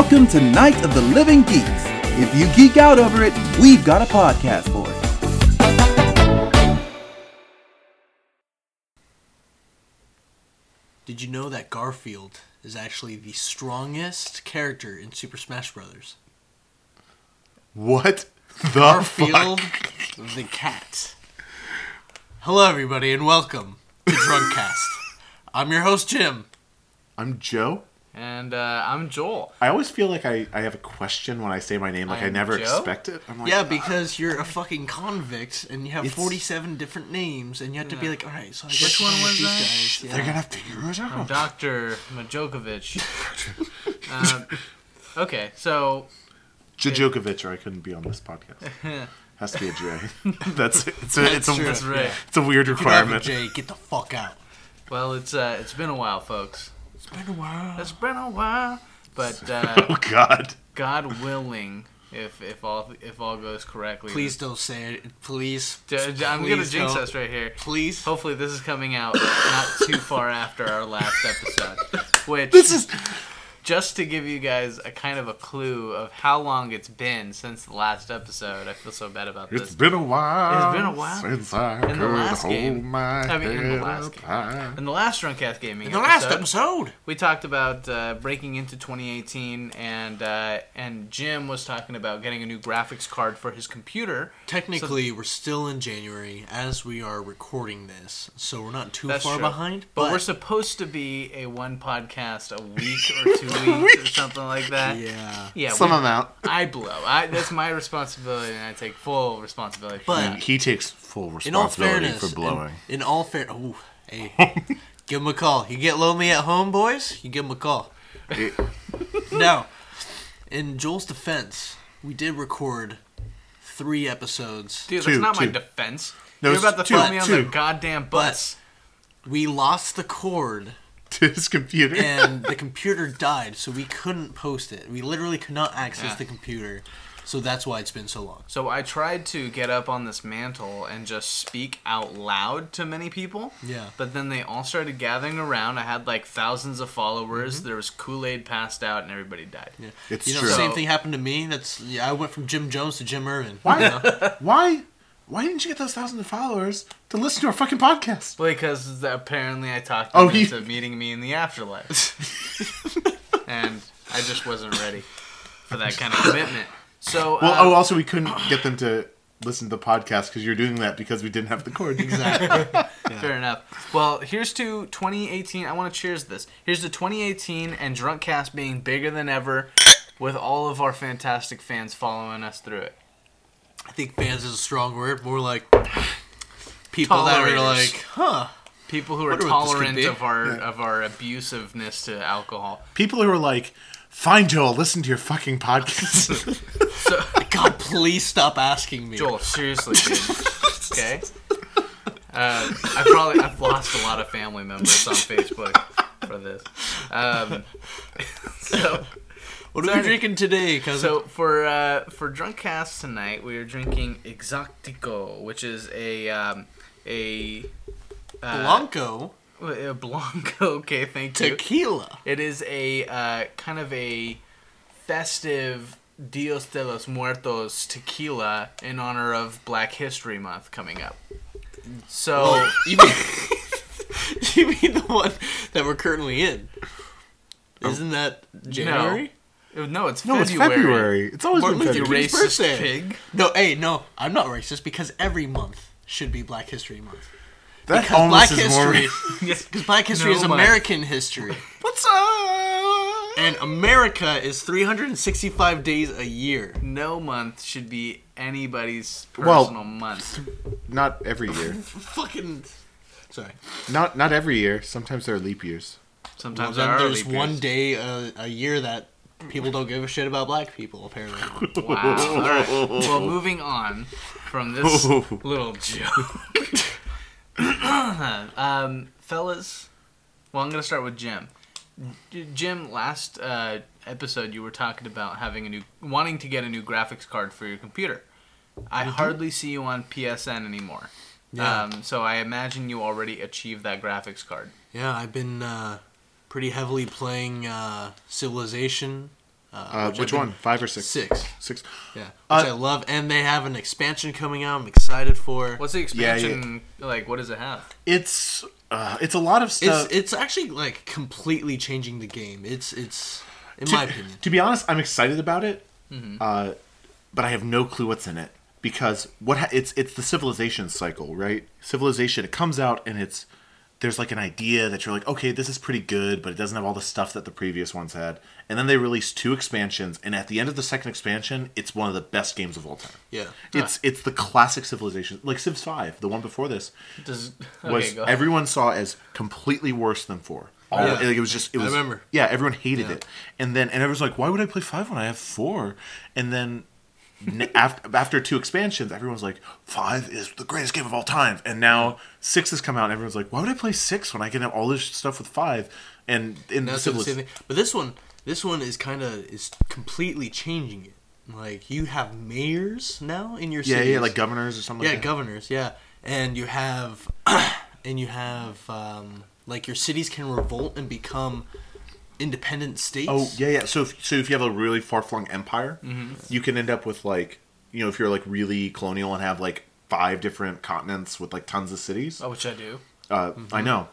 Welcome to Night of the Living Geeks. If you geek out over it, we've got a podcast for it. Did you know that Garfield is actually the strongest character in Super Smash Bros? What the Garfield fuck? the cat. Hello, everybody, and welcome to Drunkcast. I'm your host, Jim. I'm Joe. And uh, I'm Joel. I always feel like I, I have a question when I say my name, like I, I'm never Joe? expect it. I'm like, Yeah, because you're a fucking convict and you have It's- 47 different names, and you have to be like, all right, so I Which guess one I'm was these that? guys. they're gonna have figure it out. Dr. Majokovic. um, okay, so Jajokovic, or I couldn't be on this podcast. Has to be a J. That's it's a, it's a true. that's right. it's a weird If you don't have a requirement. J, get the fuck out. Well, it's uh, it's been a while, folks. It's been a while. It's been a while, but uh, Oh God. God willing, if if all if all goes correctly, Please don't say it. Please. J- J- I'm gonna jinx don't. us right here. Please. Hopefully, this is coming out not too far after our last episode, which This is just to give you guys a kind of a clue of how long it's been since the last episode. I feel so bad about it's this. been a while. It's been a while. since I In the last hold game- my I mean, in the last up game. high. In the last Drunkcast Gaming In the last episode, episode. we talked about uh, breaking into 2018, and uh, and Jim was talking about getting a new graphics card for his computer. Technically, we're still in January as we are recording this, so we're not too That's far true. behind. But, But, we're supposed to be a one podcast a week or two weeks or something like that. yeah. Yeah, Some we- amount. I blow. I, that's my responsibility, and I take full responsibility. For But- that. He takes full In all responsibility fairness, for blowing. In, in all fair, oh, hey, give him a call. You get lonely at home, boys. You give him a call. It- Now, in Joel's defense, we did record three episodes. Dude, Two, that's not my defense. No, You're about to two, throw me on the goddamn bus. We lost the cord to his computer. and the computer died, so we couldn't post it. We literally could not access Yeah. the computer, so that's why it's been so long. So I tried to get up on this mantle and just speak out loud to many people. Yeah. But then they all started gathering around. I had like thousands of followers. Mm-hmm. There was Kool Aid passed out, and everybody died. Yeah. It's you know, true. same thing happened to me. That's yeah, I went from Jim Jones to Jim Irvin. Why? you know? Why? Why didn't you get those thousands of followers to listen to our fucking podcast? Well, because apparently I talked Oh, them he- into meeting me in the afterlife, and I just wasn't ready for that kind of commitment. So, Well, uh, oh, also we couldn't get them to listen to the podcast because you're doing that because we didn't have the cord. exactly. Fair enough. Well, here's to 2018. I want to cheers this. Here's to 2018 and Drunkcast being bigger than ever, with all of our fantastic fans following us through it. I think fans is a strong word. More like people that are like, huh? People who are Wonder what this could tolerant of our of our abusiveness to alcohol. People who are like, "Fine, Joel, listen to your fucking podcast." God, please stop asking me. Joel, seriously, dude. Okay. Uh, I probably I've lost a lot of family members on Facebook for this. Um, so. What are we drinking today? Cause So for uh, for drunk cast tonight, we are drinking Exotico, which is a um, a uh, Blanco a Blanco. Okay, thank you. tequila. It is a uh, kind of a festive Dios de los Muertos tequila in honor of Black History Month coming up. So you mean you mean the one that we're currently in? Isn't that January? No, it's no, it's February. February. It's always Martin been Luther You February. King's racist birthday. pig. No, hey, no, I'm not racist because every month should be Black History Month. That Because almost Black is more. History, because Black History No, is Mike. American history, What's up? and America is 365 days a year. No month should be anybody's Well- personal month. Not every year. Fucking, sorry. Not not every year. Sometimes there are leap years. Sometimes then there are there's leap one day a, a year that people don't give a shit about black people. Apparently, Wow. All right. Well, moving on from this little joke. um, fellas, well, I'm going to start with Jim. Jim, last uh, episode you were talking about having a new, wanting to get a new graphics card for your computer. I hardly see you on PSN anymore. Yeah. Um, so I imagine you already achieved that graphics card. yeah, I've been uh, pretty heavily playing uh, Civilization Uh, which which I've one? Five or six? Six. Six. Yeah, which Uh, I love, and they have an expansion coming out. I'm excited for. What's the Yeah, yeah. expansion like? What does it have? It's uh, it's a lot of stuff. It's it's actually like completely changing the game. It's it's in to, my opinion. To be honest, I'm excited about it, Mm-hmm. uh, but I have no clue what's in it because what ha- it's it's the civilization cycle, right? Civilization it comes out and it's there's like an idea that you're like, okay, this is pretty good, but it doesn't have all the stuff that the previous ones had. And then they release two expansions, and at the end of the second expansion, it's one of the best games of all time. Yeah. It's it's the classic Civilization, like Civ Five, the one before this, Does was okay, go ahead. everyone saw as completely worse than four. Oh, all, Yeah. like, it was just it was. I was remember. yeah everyone hated Yeah. it and then and everyone's like why would I play five when I have four and then after, after two expansions everyone's like five is the greatest game of all time and now six has come out and everyone's like why would I play six when I can have all this stuff with five and in the same thing. But this one, this one is kind of is completely changing it. Like you have mayors now in your city. yeah cities. yeah like governors or something yeah like that. governors yeah and you have and you have um, like your cities can revolt and become independent states Oh yeah, yeah. So if so if you have a really far flung empire, Mm-hmm. you can end up with like you know if you're like really colonial and have like five different continents with like tons of cities. Oh, which I do Uh, Mm-hmm. I know.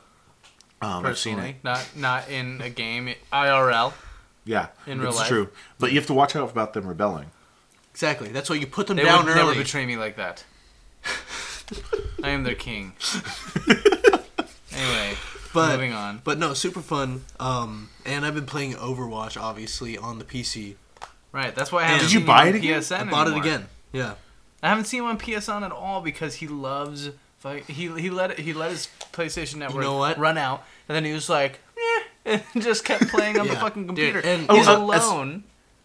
Um, I've seen personally, it. not not in a game IRL. Yeah, In real it's life. true. But you have to watch out about them rebelling. exactly that's why you put them They down would never betray me like that. I am their king. anyway, but moving on. but no super fun um and i've been playing overwatch obviously on the pc Right, that's why I haven't Did you seen buy it on again? PSN i bought it again yeah I haven't seen him on PSN at all because he loves. Like, he he let it, he let his PlayStation Network know what? run out, and then he was like, eh, and just kept playing on the Yeah. fucking Dude, computer. and- He's Oh, uh, as- alone.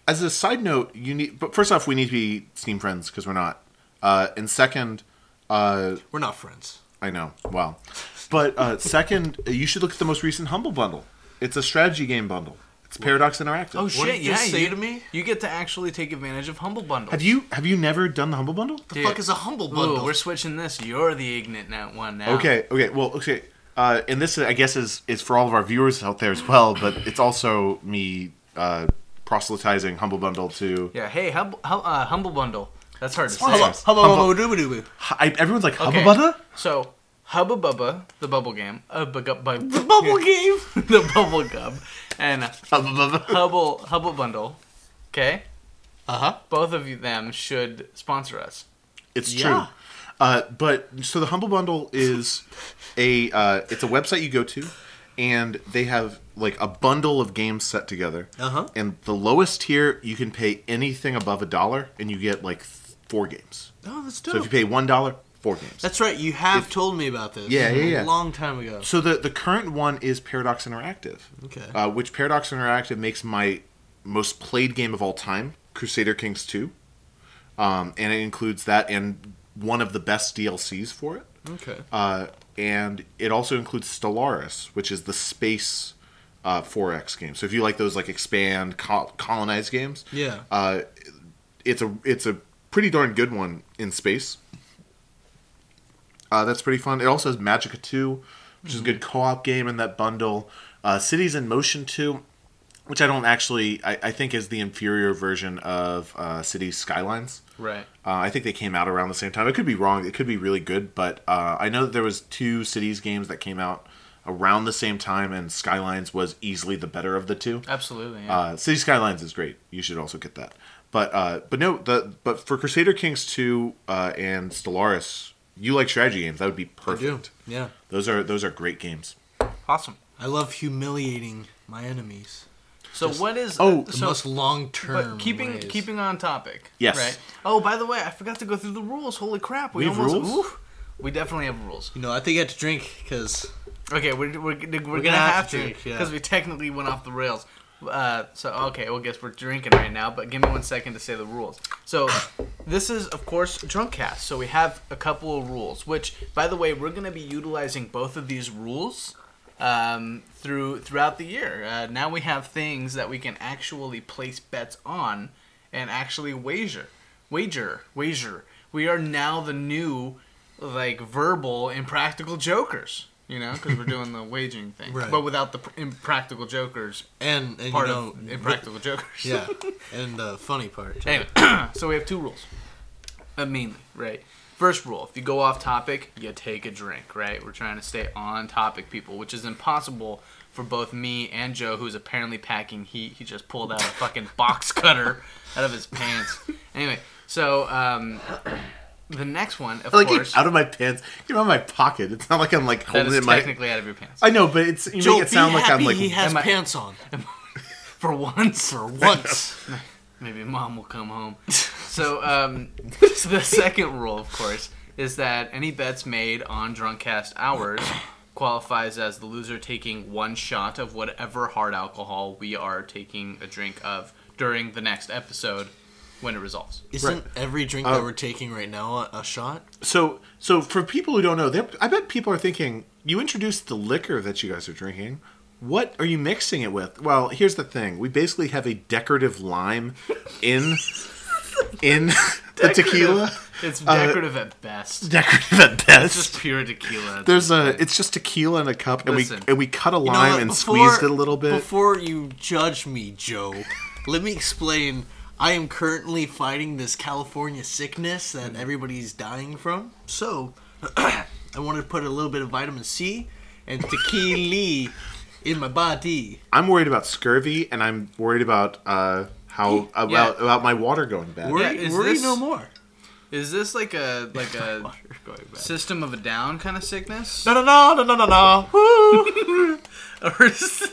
As a side note, you need. But first off, we need to be Steam friends because we're not. Uh, and second, uh, we're not friends I know. Wow. But uh, second, you should look at the most recent Humble bundle. It's a strategy game bundle. It's Paradox Interactive. Oh what shit! did you yeah, say you, to me? you get to actually take advantage of Humble Bundle. Have you have you never done the Humble bundle? the Dude. fuck is a humble Ooh, bundle we're switching this. You're the ignorant one now. Okay, okay. Well, okay. Uh, and this, I guess, is is for all of our viewers out there as well. But it's also me uh, proselytizing Humble Bundle to. Yeah. Hey, hum, hum, uh, Humble Bundle. That's hard to say. Humble- Hubba, hubba, Humble- hubba, dooba, dooba. I, everyone's like Hubba Okay. Bubba. So, Hubba Bubba, the bubble game, uh, bu- gu- bu- the bubble game the bubble gum, and Hubba Bubba. Hubble Hubble Bundle. Okay, uh-huh both of you them should sponsor us. It's Yeah. true. Uh, but so the Humble Bundle is a uh, it's a website you go to, and they have like a bundle of games set together. Uh-huh. And the lowest tier you can pay anything above a dollar, and you get like th- four games. oh that's So if you pay one dollar, four games. That's right. You have told me about this. Yeah, yeah, yeah. A long time ago. So the the current one is Paradox Interactive. Okay. Uh, which Paradox Interactive makes my most played game of all time, Crusader Kings 2. Um, and it includes that and one of the best DLCs for it. Okay. Uh, and it also includes Stellaris, which is the space uh, 4X game. So if you like those like expand col- colonize games, Yeah. uh, it's a it's a pretty darn good one in space. Uh, that's pretty fun. It also has Magica 2, which is a good co-op game in that bundle. Uh, Cities in Motion 2, which I don't actually I, I think is the inferior version of uh, Cities Skylines. Right. Uh, I think they came out around the same time. It could be wrong. It could be really good, but uh, I know that there was two Cities games that came out around the same time, and Skylines was easily the better of the two. Absolutely. Yeah. Uh, City Skylines is great. You should also get that. But uh, but no, the but for Crusader Kings two uh, and Stellaris, you like strategy games. That would be I do. perfect. Yeah. Those are those are great games. awesome. I love humiliating my enemies. So Just- what is Oh, The so most long term. but keeping keeping on topic. Yes. Right. Oh, by the way, I forgot to go through the rules. Holy crap! We, We have almost rules? ooh, we definitely have rules. You know, I think I have to drink because Okay, we're we're, we're, gonna, gonna have, have to to drink, yeah. because we technically went off the rails. Uh, so okay, well, guess we're drinking right now. But give me one second to say the rules. So this is of course drunk cast. So we have a couple of rules. Which, by the way, we're gonna be utilizing both of these rules um, through throughout the year. Uh, now we have things that we can actually place bets on and actually wager, wager, wager. We are now the new like verbal impractical jokers. You know, because we're doing the waging thing, Right. but without the pr- impractical jokers And and part you know, of impractical jokers. yeah, and the funny part. Anyway, so we have two rules. Uh, mainly, right? First rule: if you go off topic, you take a drink. Right? We're trying to stay on topic, people, which is impossible for both me and Joe, who's apparently packing heat. He just pulled out a fucking box cutter out of his pants. Anyway, so um, the next one, of like course, out of my pants, get out of my pocket. It's not like I'm like that holding is it in my. technically out of your pants. I know, but it's you Joe, make it sound like happy I'm like he has Am I- pants on For once, for once. Maybe mom will come home. So, um, so the second rule, of course, is that any bets made on Drunkcast hours qualifies as the loser taking one shot of whatever hard alcohol we are taking a drink of during the next episode when it resolves. Isn't Right. every drink Uh, that we're taking right now a, a shot? So, so for people who don't know, I bet people are thinking you introduced the liquor that you guys are drinking. What are you mixing it with? Well, here's the thing: we basically have a decorative lime in in the tequila. It's Uh, decorative at best. Decorative at best. It's just pure tequila. There's a. point. It's just tequila in a cup, and Listen. we and we cut a You know lime and Before- squeezed it a little bit. Before you judge me, Joe, let me explain. I am currently fighting this California sickness that everybody's dying from. So, I wanted to put a little bit of vitamin C and tequila in my body. I'm worried about scurvy, and I'm worried about uh, how about about my water going bad. Worry, Yeah, worry this- no more. Is this like a like a Water going bad. system of a down kind of sickness? No, no, no, no, no, no, no. Or is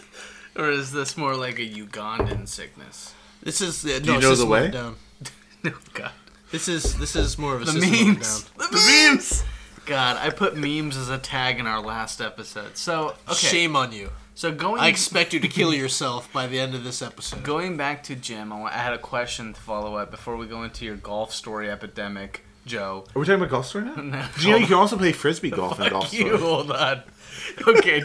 or is this more like a Ugandan sickness? This is uh, Do you no, know the way? Down. No, God. This is this is more of a The system of a memes. down. The memes. God, I put memes as a tag in our last episode. So okay, Shame on you. so going I expect you to kill yourself by the end of this episode. going back to Jim, I had a question to follow up before we go into your golf story epidemic, Joe. Are we talking about golf story now? No. Do you know you can also play frisbee golf in golf Fuck you, store? hold on. Okay,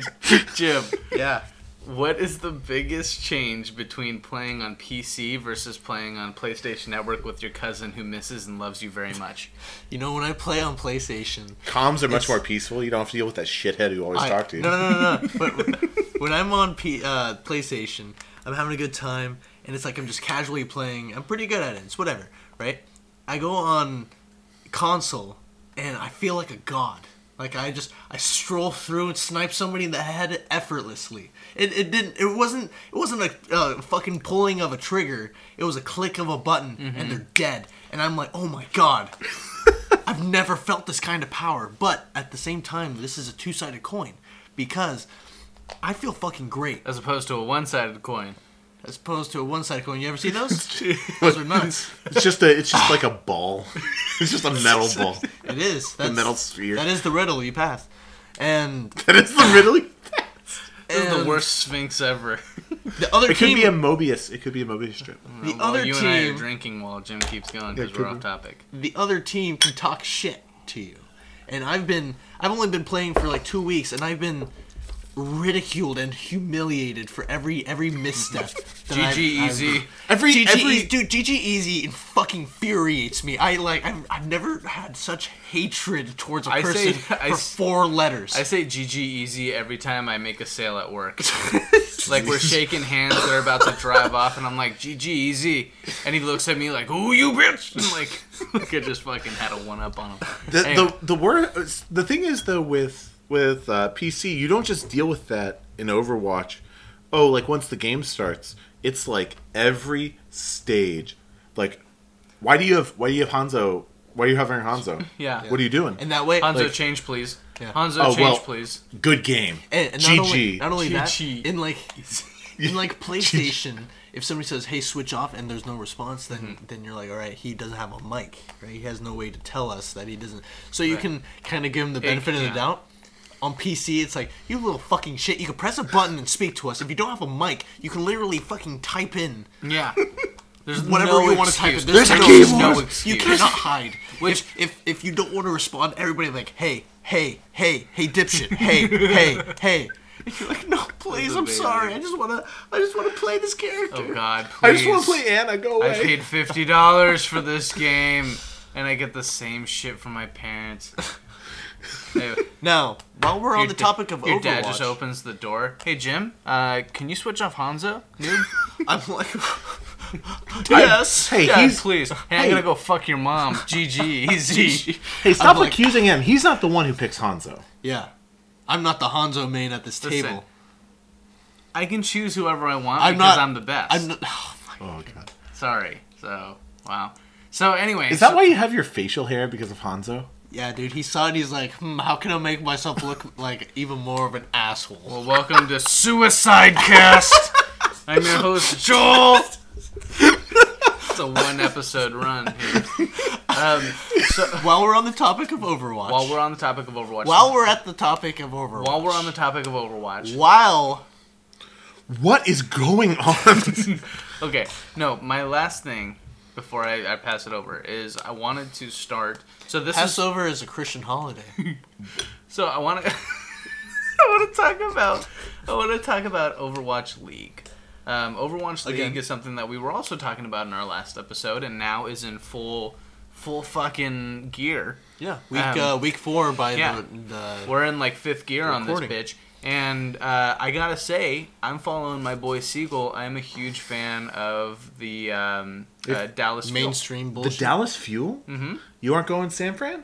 Jim. Yeah. What is the biggest change between playing on PC versus playing on PlayStation Network with your cousin who misses and loves you very much? You know, when I play on PlayStation, Comms are much more peaceful. You don't have to deal with that shithead who always I, talk to you. No, no, no, no. but when I'm on P, uh, PlayStation, I'm having a good time, and it's like I'm just casually playing. I'm pretty good at it. It's whatever, right? I go on console, and I feel like a god. Like I just I stroll through and snipe somebody in the head effortlessly. It, it didn't. It wasn't. It wasn't a uh, fucking pulling of a trigger. It was a click of a button, and they're dead. And I'm like, oh my god. I've never felt this kind of power, but at the same time, this is a two-sided coin because I feel fucking great As opposed to a one sided coin. as opposed to a one-sided coin. You ever see those? those are nuts. It's just a. It's just like a ball. It's just a metal ball. It is. That's, metal sphere. That is the riddle you passed. And, That is the riddle. This is the worst Sphinx ever. The other It could team, be a Mobius. It could be a Mobius strip. the While other you and I are team, drinking while Jim keeps going because we're could off be. topic. the other team can talk shit to you. And I've been, I've only been playing for like two weeks, and I've been ridiculed and humiliated for every every misstep. that GG I've- I've- easy. Every GG every Easy, dude, GG Easy fucking infuriates me. I like, I've, I've never had such hatred towards a I person say- I for s- four letters. I say GG easy every time I make a sale at work. like we're shaking hands, they're about to drive off, and I'm like GG easy, and he looks at me like, "Ooh, you bitch!" I'm like, like I just fucking had a one up on him. the Anyway. the the word. The thing is though with with uh, PC, you don't just deal with that in Overwatch. Oh, like once the game starts, it's like every stage. Like, why do you have why do you have Hanzo? Why are you having Hanzo? Yeah. What are you doing? and that way, Hanzo, Like- change please. Yeah. Hanzo, Oh, change well- please. Good game. and, and not GG. only, not only that, in like, in like PlayStation, if somebody says, "Hey, switch off," and there's no response, then Mm-hmm. then you're like, "All right, he doesn't have a mic, right? He has no way to tell us that he doesn't." So you Right. can kind of give him the benefit of yeah. the doubt. On PC, it's like you little fucking shit. You can press a button and speak to us. If you don't have a mic, you can literally fucking type in Yeah. There's whatever no you want to type. in. There's, There's no, keyboard. no excuse. You cannot hide. Which, if if you don't want to respond, everybody like, hey, hey, hey, hey, dipshit, hey, hey, hey. And You're like, no, please, I'm sorry. I just wanna, I just wanna play this character. Oh God, please. I just want to play Ana. Go away. I paid fifty dollars for this game, and I get the same shit from my parents. Hey, Now, while we're on the topic of your Overwatch, dad just opens the door. Hey Jim, uh, can you switch off Hanzo? Noob? I'm like, yes. Hey, Dad, he's- please. Hey, hey. I'm gonna go fuck your mom. GG. Easy. Hey, stop like- accusing him. He's not the one who picks Hanzo. yeah, I'm not the Hanzo main at this Listen, table. I can choose whoever I want I'm because not- I'm the best. I'm not, Oh my god. Sorry. So wow. So anyway, Is that so- why you have your facial hair because of Hanzo? Yeah, dude. He saw it. He's like, hmm, how can I make myself look like even more of an asshole? Well, welcome to Suicide Cast. I'm your host Joel. It's a one episode run here. Um, so while we're on the topic of Overwatch, while we're on the topic of Overwatch, while we're at the topic of Overwatch, while we're on the topic of Overwatch, while What is going on? Okay, no, my last thing before I, I pass it over is I wanted to start. So this is Passover is a Christian holiday. so I want to I want to talk about I want to talk about Overwatch League. Um, Overwatch League Again. is something that we were also talking about in our last episode, and now is in full full fucking gear. Yeah, week Um, uh, week four by yeah. the, the We're in like fifth gear on this bitch. And uh, I gotta say, I'm following my boy Seagull. I'm a huge fan of the um, uh, If Dallas Fuel. mainstream the. Dallas Fuel? Mhm. You aren't going San Fran?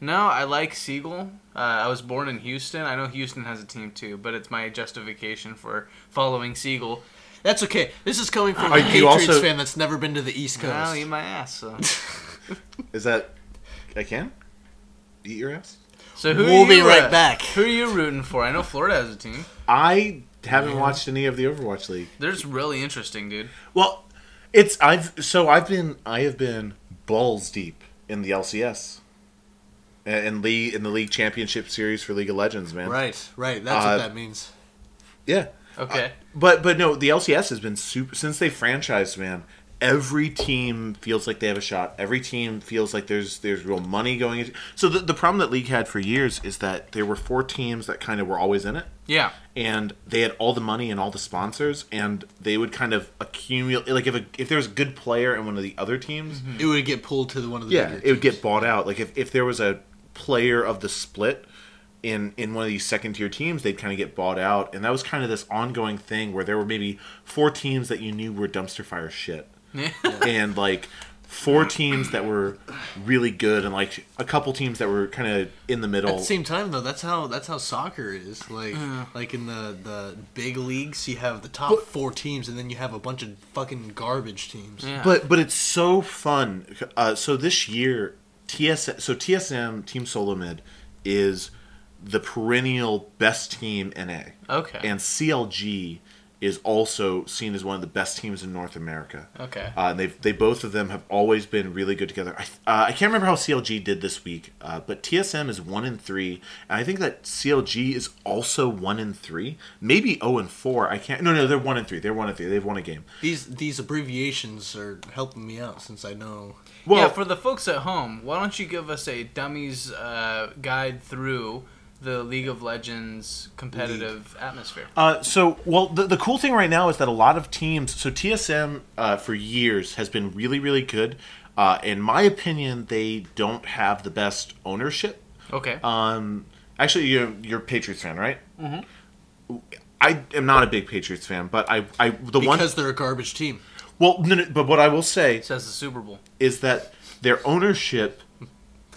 No, I like Seagull. Uh, I was born in Houston. I know Houston has a team too, but it's my justification for following Seagull. That's okay. This is coming from Are a you Patriots also- fan that's never been to the East Coast. I'll eat my ass. So, Is that I can? Eat your ass? So who We'll be you, right uh, back. Who are you rooting for? I know Florida has a team. I haven't watched any of the Overwatch League. They're just really interesting, dude. Well, it's I've so I've been I have been balls deep in the LCS. And in league in the league championship series for League of Legends, man. Right, right. That's Uh, what that means. Yeah. Okay. But but no, the LCS has been super since they franchised, man. Every team feels like they have a shot. Every team feels like there's there's real money going into. So the the problem that league had for years is that there were four teams that kind of were always in it, Yeah. and they had all the money and all the sponsors, and they would kind of accumulate. Like if a, if there was a good player in one of the other teams, mm-hmm. It would get pulled to the one of the yeah, bigger it would get bought out. Like if, if there was a player of the split in in one of these second tier teams, they'd kind of get bought out, and that was kind of this ongoing thing where there were maybe four teams that you knew were dumpster fire shit, and like four teams that were really good, and like a couple teams that were kind of in the middle. At the same time, though, that's how that's how soccer is. Like, Mm. like in the the big leagues, you have the top four teams, and then you have a bunch of fucking garbage teams. Yeah. But but it's so fun. Uh, so this year, TS so TSM Team Solomid is the perennial best team in A. Okay. And CLG is also seen as one of the best teams in North America. Okay. Uh, and they've they both of them have always been really good together. I uh, I can't remember how CLG did this week, uh, but TSM is one in three, and I think that CLG is also one in three, maybe zero and four. I can't. No, no, they're one in three. They're one in three. They've won a game. These these abbreviations are helping me out since I know. Well, yeah, for the folks at home, why don't you give us a dummies uh, guide through the League of Legends competitive atmosphere? Uh, so, well, the, the cool thing right now is that a lot of teams. So, TSM uh, for years has been really, really good. Uh, in my opinion, they don't have the best ownership. Okay. Um, actually, you're, you're a Patriots fan, right? Mm-hmm. I am not a big Patriots fan, but I, I the one. Because they're a garbage team. Well, no, no, but what I will say Says the Super Bowl. is that their ownership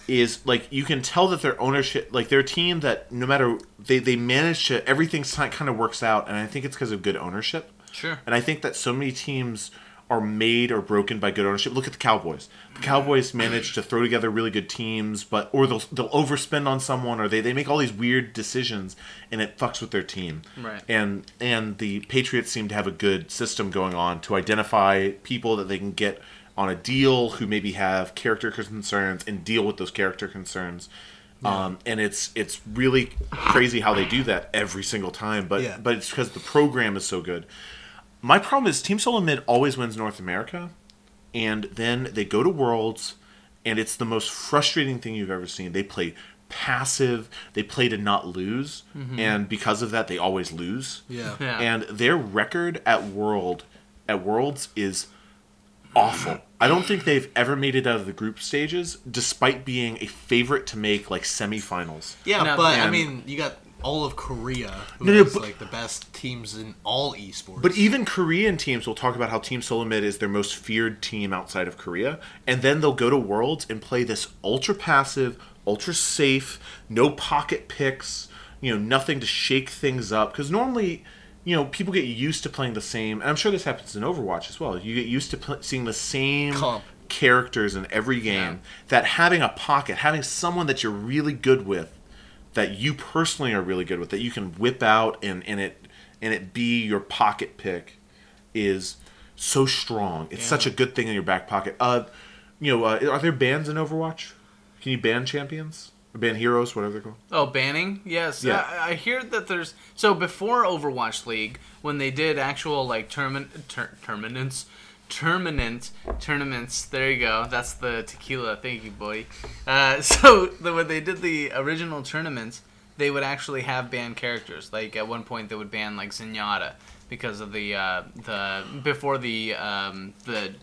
is like you can tell that their ownership like their team that no matter they they manage to everything kind of works out and i think it's because of good ownership. Sure. and i think that so many teams are made or broken by good ownership. Look at the cowboys. The cowboys manage to throw together really good teams but or they'll they'll overspend on someone or they, they make all these weird decisions and it fucks with their team. Right. and and the patriots seem to have a good system going on to identify people that they can get on a deal who maybe have character concerns and deal with those character concerns. Um, and it's it's really crazy how they do that every single time. But Yeah. but it's because the program is so good. My problem is Team Solo Mid always wins North America, and then they go to Worlds, and it's the most frustrating thing you've ever seen. They play passive. They play to not lose, and because of that, they always lose. Yeah. Yeah. And their record at World at Worlds is awful. I don't think they've ever made it out of the group stages, despite being a favorite to make like semifinals. Yeah, No, but I mean, you got all of Korea, who No, no, has but- like the best teams in all esports. But even Korean teams will talk about how Team Solomid is their most feared team outside of Korea, and then they'll go to Worlds and play this ultra passive, ultra safe, no pocket picks, you know, nothing to shake things up. Because normally, you know, people get used to playing the same. And I'm sure this happens in Overwatch as well. You get used to seeing the same Comp. characters in every game. That having a pocket, having someone that you're really good with, that you personally are really good with, that you can whip out and, and it and it be your pocket pick is so strong. It's such a good thing in your back pocket. Uh, you know, uh, are there bans in Overwatch? Can you ban champions? Ban heroes, whatever they're called? Oh, banning? Yes. Yeah. I, I hear that there's so before Overwatch League, when they did actual like tournament tur- tournaments, tournament tournaments. There you go. That's the tequila. Thank you, boy. Uh, so the, when they did the original tournaments, they would actually have banned characters. Like at one point, they would ban like Zenyatta because of the uh, the before the um, the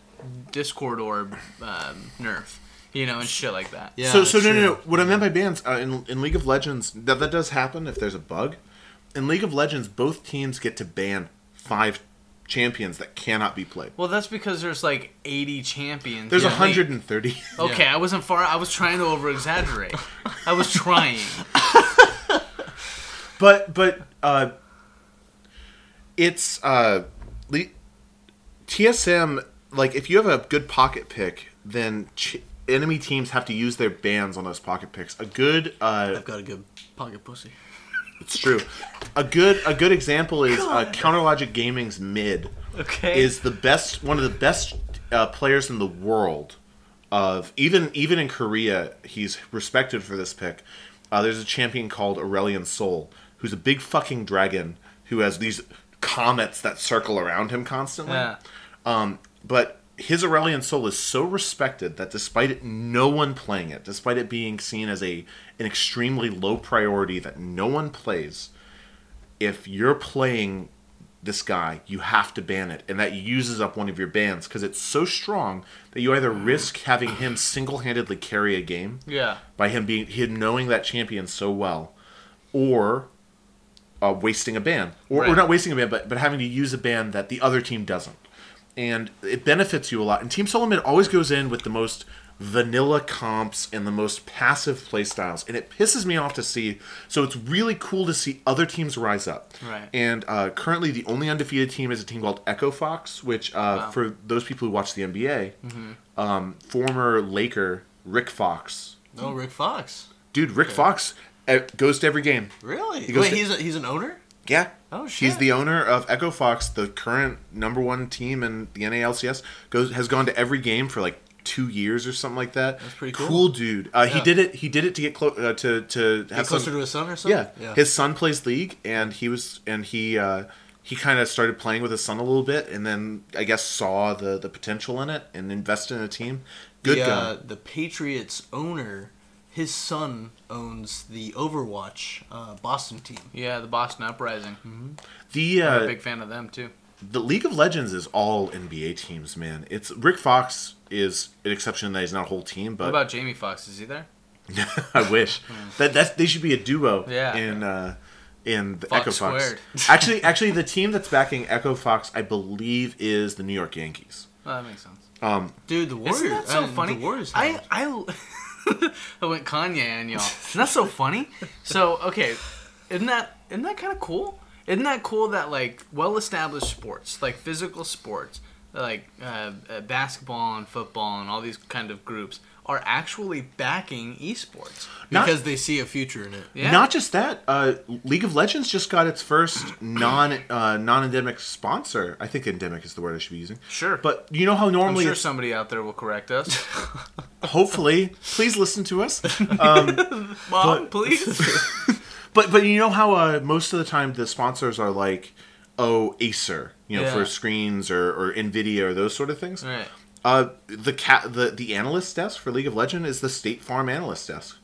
Discord orb um, nerf. You know, and shit like that. yeah, so, so no, no, no. What I meant by bans uh, in in League of Legends, that that does happen if there's a bug. In League of Legends, both teams get to ban five champions that cannot be played. Well, that's because there's like 80 champions. There's Yeah. 130. Okay, I wasn't far. I was trying to over exaggerate. I was trying. But but uh, it's uh, le- TSM. Like if you have a good pocket pick, then ch- enemy teams have to use their bans on those pocket picks. A good uh, I've got a good pocket pussy. it's true. A good a good example is uh, Counter Logic Gaming's mid Okay. is the best one of the best uh, players in the world. Of even even in Korea, he's respected for this pick. Uh, there's a champion called Aurelion Sol, who's a big fucking dragon who has these comets that circle around him constantly. Yeah. Um, but his Aurelion Sol is so respected that despite it, no one playing it, despite it being seen as a an extremely low priority that no one plays, if you're playing this guy, you have to ban it, and that uses up one of your bans because it's so strong that you either risk having him single-handedly carry a game yeah. by him being him knowing that champion so well, or uh, wasting a ban, or, or not wasting a ban, but but having to use a ban that the other team doesn't, and it benefits you a lot. And Team Solomid always goes in with the most vanilla comps and the most passive playstyles, and it pisses me off to see. So it's really cool to see other teams rise up. Right. And uh, currently, the only undefeated team is a team called Echo Fox, which uh, for those people who watch the NBA, um, former Laker Rick Fox No, Rick Fox. Dude, Rick Fox uh, goes to every game. Really? He Wait, to- he's a, he's an owner. Yeah. Oh, shit. He's the owner of Echo Fox, the current number one team in the NALCS. Goes has gone to every game for like two years or something like that. That's pretty cool. Cool dude. Uh, He did it. He did it to get close uh, to to have closer some, to his son or something. yeah. His son plays league, and he was and he uh, he kind of started playing with his son a little bit, and then I guess saw the the potential in it and invested in a team. Good the, guy. uh, the Patriots owner, his son owns the Overwatch uh, Boston team. Yeah, the Boston Uprising. the I'm uh, a big fan of them too. the League of Legends is all NBA teams, man. It's Rick Fox is an exception that he's not a whole team, But What but about Jamie Foxx? Is he there? I wish that that's they should be a duo. Yeah. In uh, in the Fox Echo Fox. squared. actually, actually, the team that's backing Echo Fox, I believe, is the New York Yankees. Oh, that makes sense. Um, Dude, the Warriors. Isn't that so uh, funny? The Warriors. I I I went Kanye on y'all. Isn't that so funny? So okay, isn't that isn't that kind of cool? Isn't that cool that like well-established sports, like physical sports, like uh, uh, basketball and football and all these kind of groups, are actually backing esports? not- because they see a future in it. Yeah. Not just that, uh, League of Legends just got its first non uh, non endemic sponsor. I think endemic is the word I should be using. Sure. But you know how I'm normally sure somebody out there will correct us. hopefully please listen to us. Mom, But- please. But but you know how uh, most of the time the sponsors are like, oh Acer, you know, Yeah. for screens or, or Nvidia or those sort of things. right. Uh, the cat the the analyst desk for League of Legends is the State Farm analyst desk.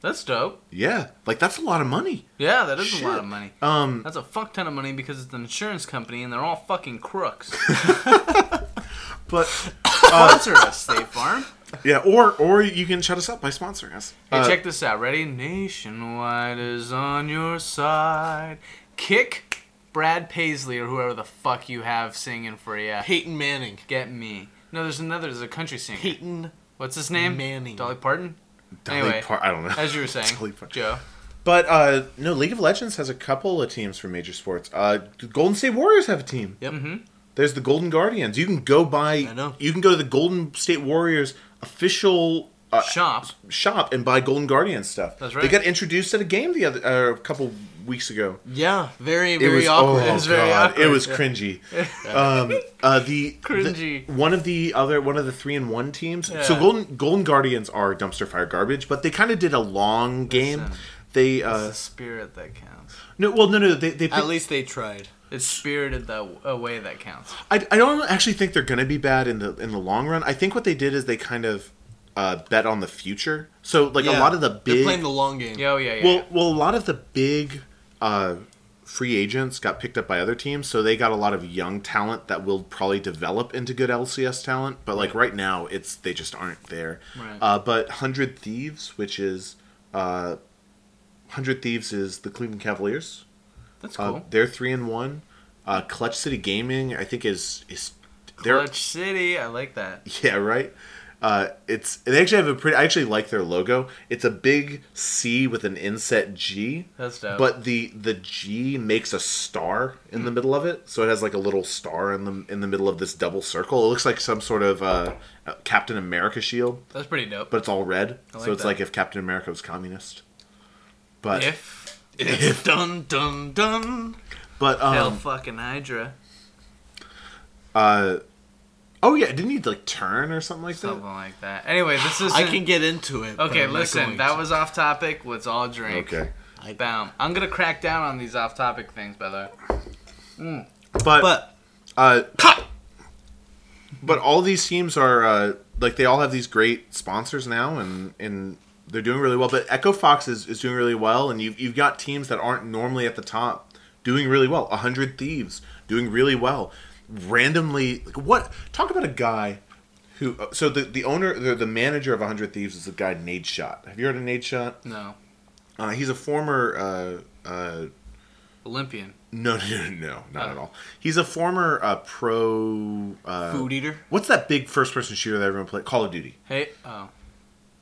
That's dope. Yeah, like that's a lot of money. Yeah, that is Shit. a lot of money. Um, That's a fuck ton of money because it's an insurance company and they're all fucking crooks. but Sponsor us, State Farm. Yeah, or or you can shut us up by sponsoring us. Hey, Uh, check this out. Ready? Nationwide is on your side. Kick Brad Paisley or whoever the fuck you have singing for you. Peyton Manning. Get me. No, there's another. There's a country singer. Peyton. What's his name? Manning. Dolly Parton. Dolly anyway, Par- I don't know. As you were saying, Dolly Parton. Joe. But uh, no, League of Legends has a couple of teams for major sports. Uh, Golden State Warriors have a team. Yep. Mm-hmm. There's the Golden Guardians. You can go buy. I know. You can go to the Golden State Warriors official uh, Shop. shop and buy Golden Guardian stuff. That's right. They got introduced at a game the other uh, a couple weeks ago. Yeah, very It very was awkward. oh It was very awkward, it was yeah. cringy. um, uh, the Cringy. the- one of the other one of the three and one teams. So Golden Golden Guardians are dumpster fire garbage, but they kind of did a long game. Listen. They It's uh, the spirit that counts. no, well, no, no, they they picked, At least they tried. It's spirited that a way that counts. I, I don't actually think they're going to be bad in the in the long run. I think what they did is they kind of uh, bet on the future. So like a lot of the big They're big playing the long game. Yo, yeah, yeah. well yeah. well a lot of the big uh, free agents got picked up by other teams, so they got a lot of young talent that will probably develop into good LCS talent. But like right now, it's they just aren't there. Right. Uh, but Hundred Thieves, which is uh, Hundred Thieves, is the Cleveland Cavaliers. That's Uh, cool. they're three and one. Uh, Clutch City Gaming, I think, is is they're Clutch City, I like that. yeah right. Uh, it's they actually have a pretty. I actually like their logo. It's a big C with an inset G, That's dope. but the the G makes a star in Hmm. the middle of it, so it has like a little star in the in the middle of this double circle. It looks like some sort of uh, uh, Captain America shield, That's pretty dope. but it's all red. Like so it's that. like if Captain America was communist. But if It's dun dun dun. but hell um fucking Hydra, uh oh yeah, didn't he like turn or something like that? something like that. Anyway, this is I can get into it. but Okay, I'm not listen, going that to. was off topic. Let's all drink. Okay, I, Bam. I'm gonna crack down on these off topic things, by the way. but but Uh, but all these teams are uh, like they all have these great sponsors now, and and they're doing really well. But Echo Fox is, is doing really well, and you've you've got teams that aren't normally at the top doing really well. A hundred thieves doing really well. Randomly, like what? Talk about a guy who. uh, So the the owner, the, the manager of a hundred thieves is a guy Nadeshot. Have you heard of Nadeshot? No. Uh, he's a former. Uh, uh, Olympian. no, no, no, no, not Oh. at all. He's a former uh, pro. Uh, food eater. What's that big first person shooter that everyone plays? Call of Duty. Hey, oh.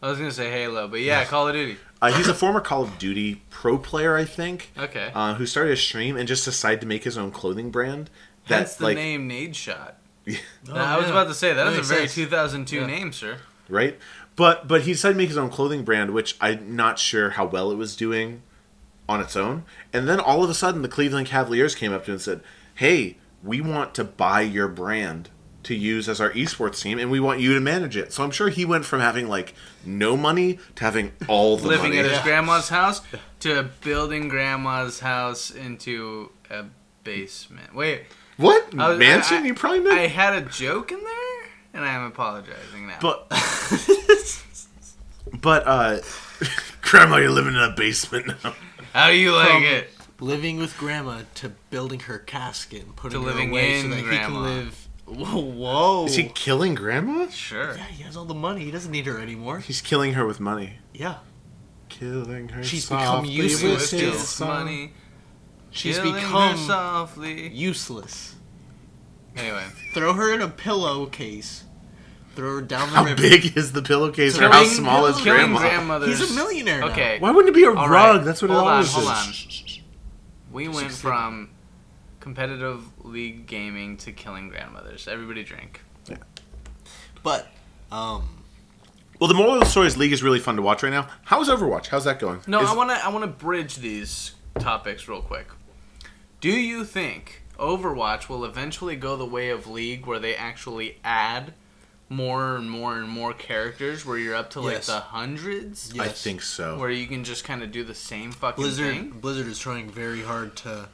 I was gonna say Halo, but yeah, Call of Duty. Uh, he's a former Call of Duty pro player, I think, Okay. uh, who started a stream and just decided to make his own clothing brand. That's That's the like name Nadeshot. Yeah. Oh, I was yeah. about to say that is a very sense. 2002 Yeah. name, sir. right, but but he decided to make his own clothing brand, which I'm not sure how well it was doing on its own. And then all of a sudden, the Cleveland Cavaliers came up to him and said, "Hey, we want to buy your brand." To use as our esports team, and we want you to manage it. So I'm sure he went from having like no money to having all the Living money. at his grandma's house to building grandma's house into a basement. Wait, What I was- mansion? I- I- you probably meant. I had a joke in there, and I am apologizing now. But but uh Grandma, you're living in a basement now. How do you like From- it? Living with grandma to building her casket and putting To her living away so in that he can live. Whoa, whoa. Is he killing grandma? Sure. Yeah, he has all the money. He doesn't need her anymore. He's killing her with money. Yeah. Killing her. She's become useless with his his song. money. She's killing her become softly. useless. Anyway, Throw her in a pillowcase. Throw her down the river. How river. big is the pillowcase, or Killing- how small is killing grandma? grandmothers. He's a millionaire now. Okay. Why wouldn't it be a All rug? right. That's what it Hold on, always hold is. on. We went Six from competitive league gaming to killing grandmothers. Everybody drink. But, um, Well, the moral of the story is League is really fun to watch right now. How's Overwatch? How's that going? No, Is- I want to I want to bridge these topics real quick. Do you think Overwatch will eventually go the way of League where they actually add more and more and more characters where you're up to like Yes. the hundreds I think so. where you can just kind of do the same fucking Blizzard thing? Blizzard is trying very hard to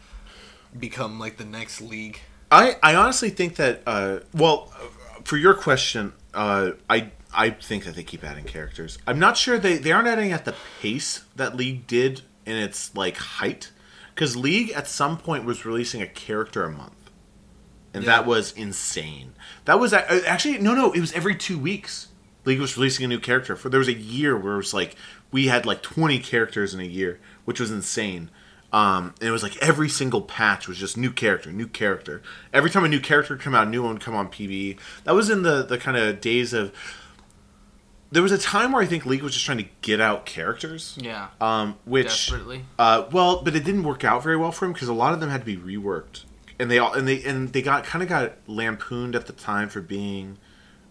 become like the next league. I, I honestly think that uh, well, uh, for your question, uh, I I think that they keep adding characters. I'm not sure they they aren't adding at the pace that League did in its like height, because League at some point was releasing a character a month. and Yeah. that was insane. That was actually no, no. It was every two weeks. League was releasing a new character. For there was a year where it was like we had like twenty characters in a year, which was insane. Um, and it was like every single patch was just new character, new character. Every time a new character would come out, a new one would come on PvE. That was in the the kind of days of. There was a time where I think League was just trying to get out characters. Yeah. Um, which Desperately. uh, well, but it didn't work out very well for him because a lot of them had to be reworked, and they all and they and they got kind of got lampooned at the time for being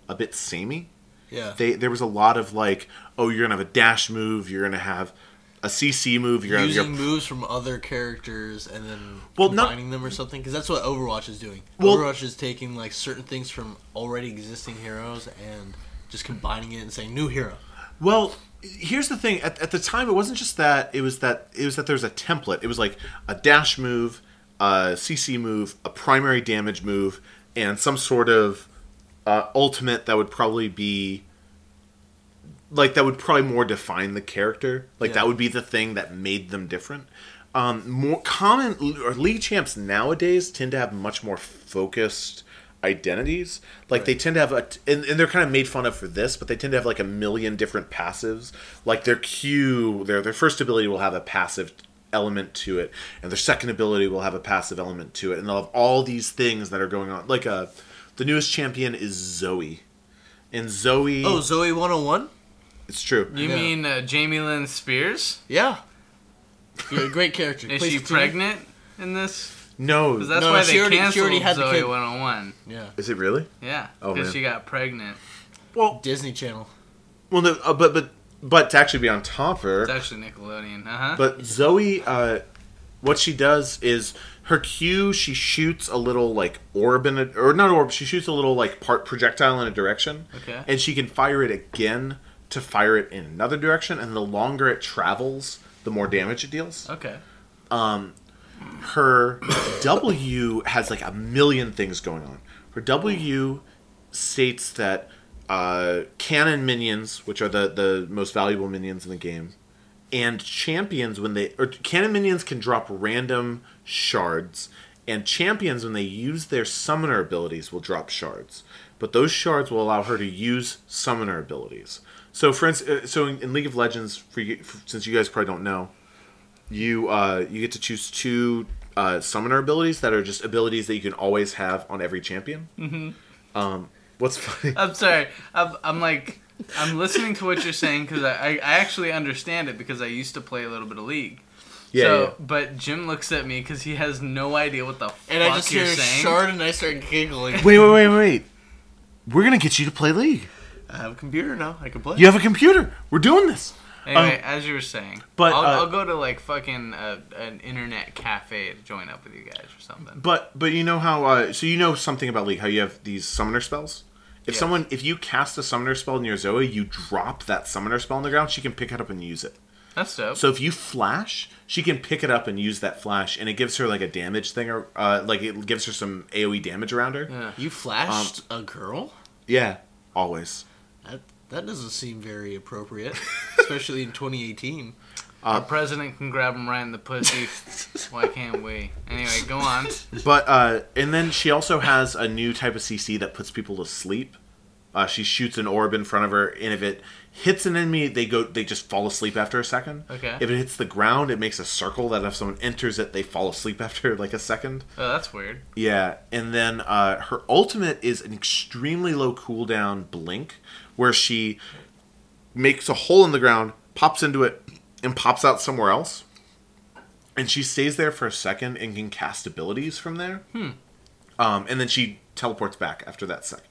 a bit samey. Yeah. They there was a lot of like, oh, you're gonna have a dash move, you're gonna have a CC move, you're gonna Using have moves from other characters and then Well, not- combining them or something, because that's what Overwatch is doing. Well- Overwatch is taking like certain things from already existing heroes and just combining it and saying new hero. Well, here's the thing. At, at the time, it wasn't just that. It was that it was that there's a template. It was like a dash move, a CC move, a primary damage move, and some sort of uh, ultimate that would probably be like that would probably more define the character. Like Yeah. that would be the thing that made them different. Um, more common or league champs nowadays tend to have much more focused identities. Like they tend to have a, and, and they're kind of made fun of for this, but they tend to have like a million different passives. Like their Q, their their first ability will have a passive element to it, and their second ability will have a passive element to it, and they'll have all these things that are going on. Like uh, the newest champion is Zoe, and Zoe. Oh, Zoey 101? it's true. You Yeah. mean uh, Jamie Lynn Spears? Yeah. You're a great character. Is Plays she the team. pregnant in this? No, Because that's No, why she they already- she canceled already had the Zoe kid. 101. Yeah. is it really? Yeah, Oh, because she got pregnant. Well, Disney Channel. well, no, uh, but but but to actually be on top of her, It's actually Nickelodeon. Uh huh. But Zoe, uh, what she does is her cue. She shoots a little like orb in a, or not orb. She shoots a little like part projectile in a direction. Okay. And she can fire it again to fire it in another direction. And the longer it travels, the more damage it deals. okay. Her W has like a million things going on. Her W states that uh, cannon minions, which are the the most valuable minions in the game, and champions when they or cannon minions can drop random shards, and champions when they use their summoner abilities will drop shards. But those shards will allow her to use summoner abilities. So, for instance, so in, in League of Legends, for you, for, since you guys probably don't know, you uh, you get to choose two uh, summoner abilities that are just abilities that you can always have on every champion. Mm-hmm. Um, what's funny? I'm sorry. I'm, I'm like, I'm listening to what you're saying because I, I, I actually understand it because I used to play a little bit of League. Yeah, so, yeah. but Jim looks at me because he has no idea what the And fuck I just you're hear saying. Shard and I start giggling. Wait, wait, wait, wait. We're gonna get you to play League. I have a computer now. I can play. You have a computer. We're doing this. Anyway, Um, as you were saying, but, I'll, uh, I'll go to like fucking uh, an internet cafe to join up with you guys or something. But but you know how uh, so you know something about League how you have these summoner spells. If Yes. someone if you cast a summoner spell near Zoe, you drop that summoner spell on the ground. She can pick it up and use it. That's dope. So if you flash, she can pick it up and use that flash, and it gives her like a damage thing, or uh, like it gives her some AOE damage around her. yeah. You flashed a girl? Yeah, always. That that doesn't seem very appropriate, especially in 2018. Our president can grab him right in the pussy. Why can't we? Anyway, go on. But uh, and then she also has a new type of CC that puts people to sleep. Uh, she shoots an orb in front of her, and if it hits an enemy, they go they just fall asleep after a second. Okay. If it hits the ground, it makes a circle that if someone enters it, they fall asleep after like a second. Oh, that's weird. Yeah, and then uh, her ultimate is an extremely low cooldown blink, where she makes a hole in the ground, pops into it, and pops out somewhere else. And she stays there for a second and can cast abilities from there. Hmm. Um, and then she teleports back after that second.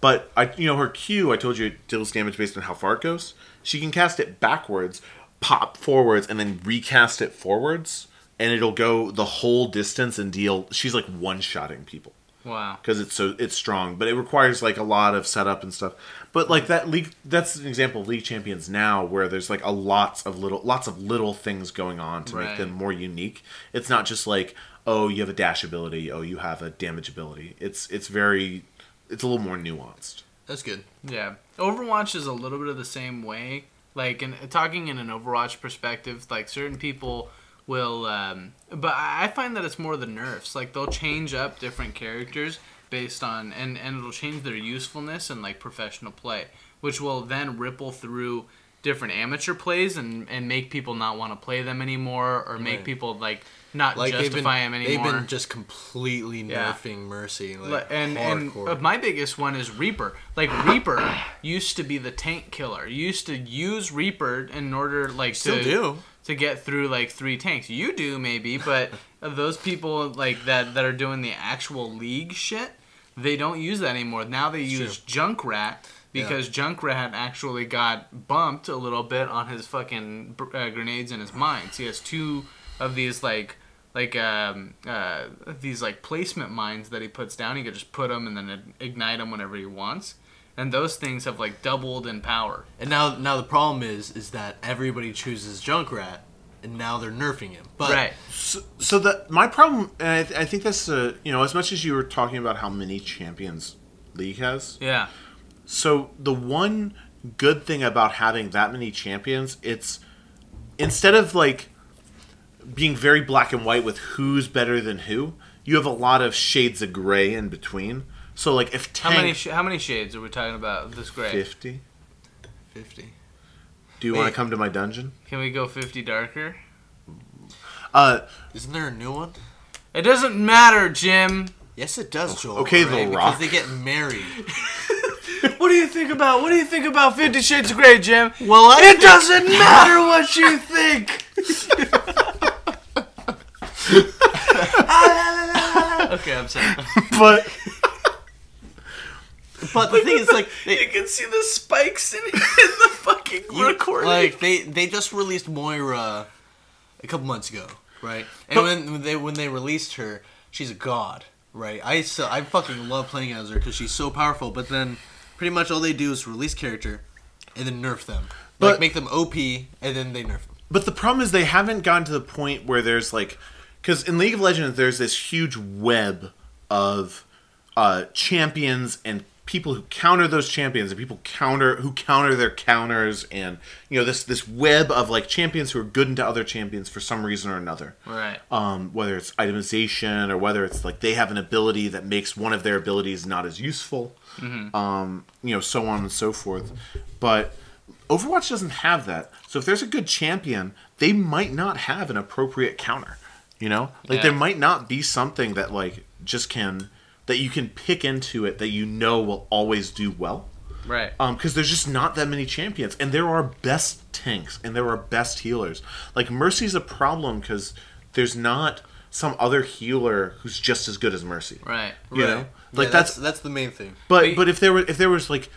But I, you know, her Q, I told you it deals damage based on how far it goes. She can cast it backwards, pop forwards, and then recast it forwards, and it'll go the whole distance and deal. She's like one shotting people Wow. because it's so it's strong, but it requires like a lot of setup and stuff. But like that league, that's an example of league champions now, where there's like a lots of little lots of little things going on to make them more unique. It's not just like oh you have a dash ability, oh you have a damage ability. It's it's very it's a little more nuanced. That's good. Yeah, Overwatch is a little bit of the same way. Like, in talking in an Overwatch perspective, like certain people will. Um, but I find that it's more the nerfs. Like they'll change up different characters based on and and it'll change their usefulness and like professional play, which will then ripple through different amateur plays and and make people not want to play them anymore or make Right. people like not Like they've been, justify them anymore. they've been just completely Yeah. nerfing Mercy, like and and hardcore. my biggest one is Reaper. Like Reaper used to be the tank killer. You used to use Reaper in order like Still to do. To get through like three tanks. You do maybe, but those people like that that are doing the actual league shit, they don't use that anymore. Now they use Junkrat because Junkrat actually got bumped a little bit on his fucking uh, grenades and his mines. He has two of these like like um, uh, these like placement mines that he puts down. He could just put them and then ignite them whenever he wants. And those things have like doubled in power. And now, now the problem is, is that everybody chooses Junkrat, and now they're nerfing him. But right. So, so the my problem, and I, th- I think that's uh, you know as much as you were talking about how many champions League has. Yeah. So the one good thing about having that many champions, it's instead of like being very black and white with who's better than who, you have a lot of shades of gray in between. So like if How many sh- how many shades are we talking about this gray? fifty, fifty. do you want to come to my dungeon? Can we go 50 darker? Uh, Isn't there a new one? It doesn't matter, Jim. Yes, it does, Joel. Okay, The right? Rock. Because they get married. What do you think about what do you think about 50 shades of gray, Jim? well, I It doesn't matter what you think. okay, I'm sorry. but But the thing is, like, You can see the spikes in, in the fucking you- recording. like they they just released Moira a couple months ago, right? And But- when, when they when they released her, she's a god, right? I so I fucking love playing as her because she's so powerful. But then, pretty much all they do is release character, and then nerf them, like make them OP, and then they nerf them. But the problem is they haven't gotten to the point where there's like, because in League of Legends there's this huge web of uh, champions and people who counter those champions and people counter who counter their counters and you know this this web of like champions who are good into other champions for some reason or another. right. Um, whether it's itemization or whether it's like they have an ability that makes one of their abilities not as useful, um, you know, so on and so forth. But Overwatch doesn't have that. So if there's a good champion, they might not have an appropriate counter. You know, like Yeah. there might not be something that like just can that you can pick into it that you know will always do well Right. um because there's just not that many champions and there are best tanks and there are best healers like mercy's a problem because there's not some other healer who's just as good as mercy right. you know like Yeah, that's, that's the main thing. but Wait. but if there were if there was like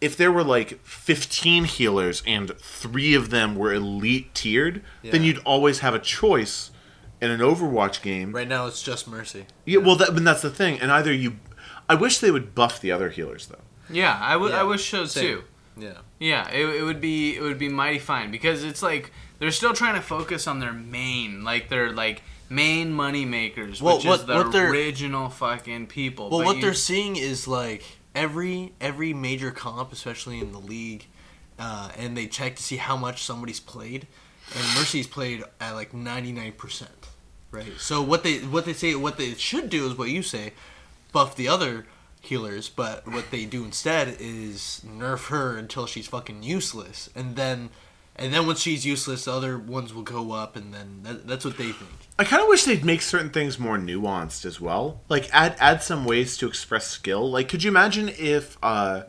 if there were like 15 healers and three of them were elite tiered then you'd always have a choice in an overwatch game Right now, it's just Mercy. yeah well that, but that's the thing and either you i wish they would buff the other healers though Yeah, I would. Yeah, I wish so same. too. Yeah. Yeah, it, it would be it would be mighty fine because it's like they're still trying to focus on their main, like their like main money makers, Well, which what- is the what they're- original fucking people. Well, But what you- they're seeing is like every every major comp, especially in the league, uh, and they check to see how much somebody's played, and Mercy's played at like ninety nine percent, right? So what they what they say what they should do is what you say, buff the other healers, but what they do instead is nerf her until she's fucking useless, and then. And then once she's useless, the other ones will go up, and then that, that's what they think. I kind of wish they'd make certain things more nuanced as well. Like add add some ways to express skill. Like, could you imagine if uh,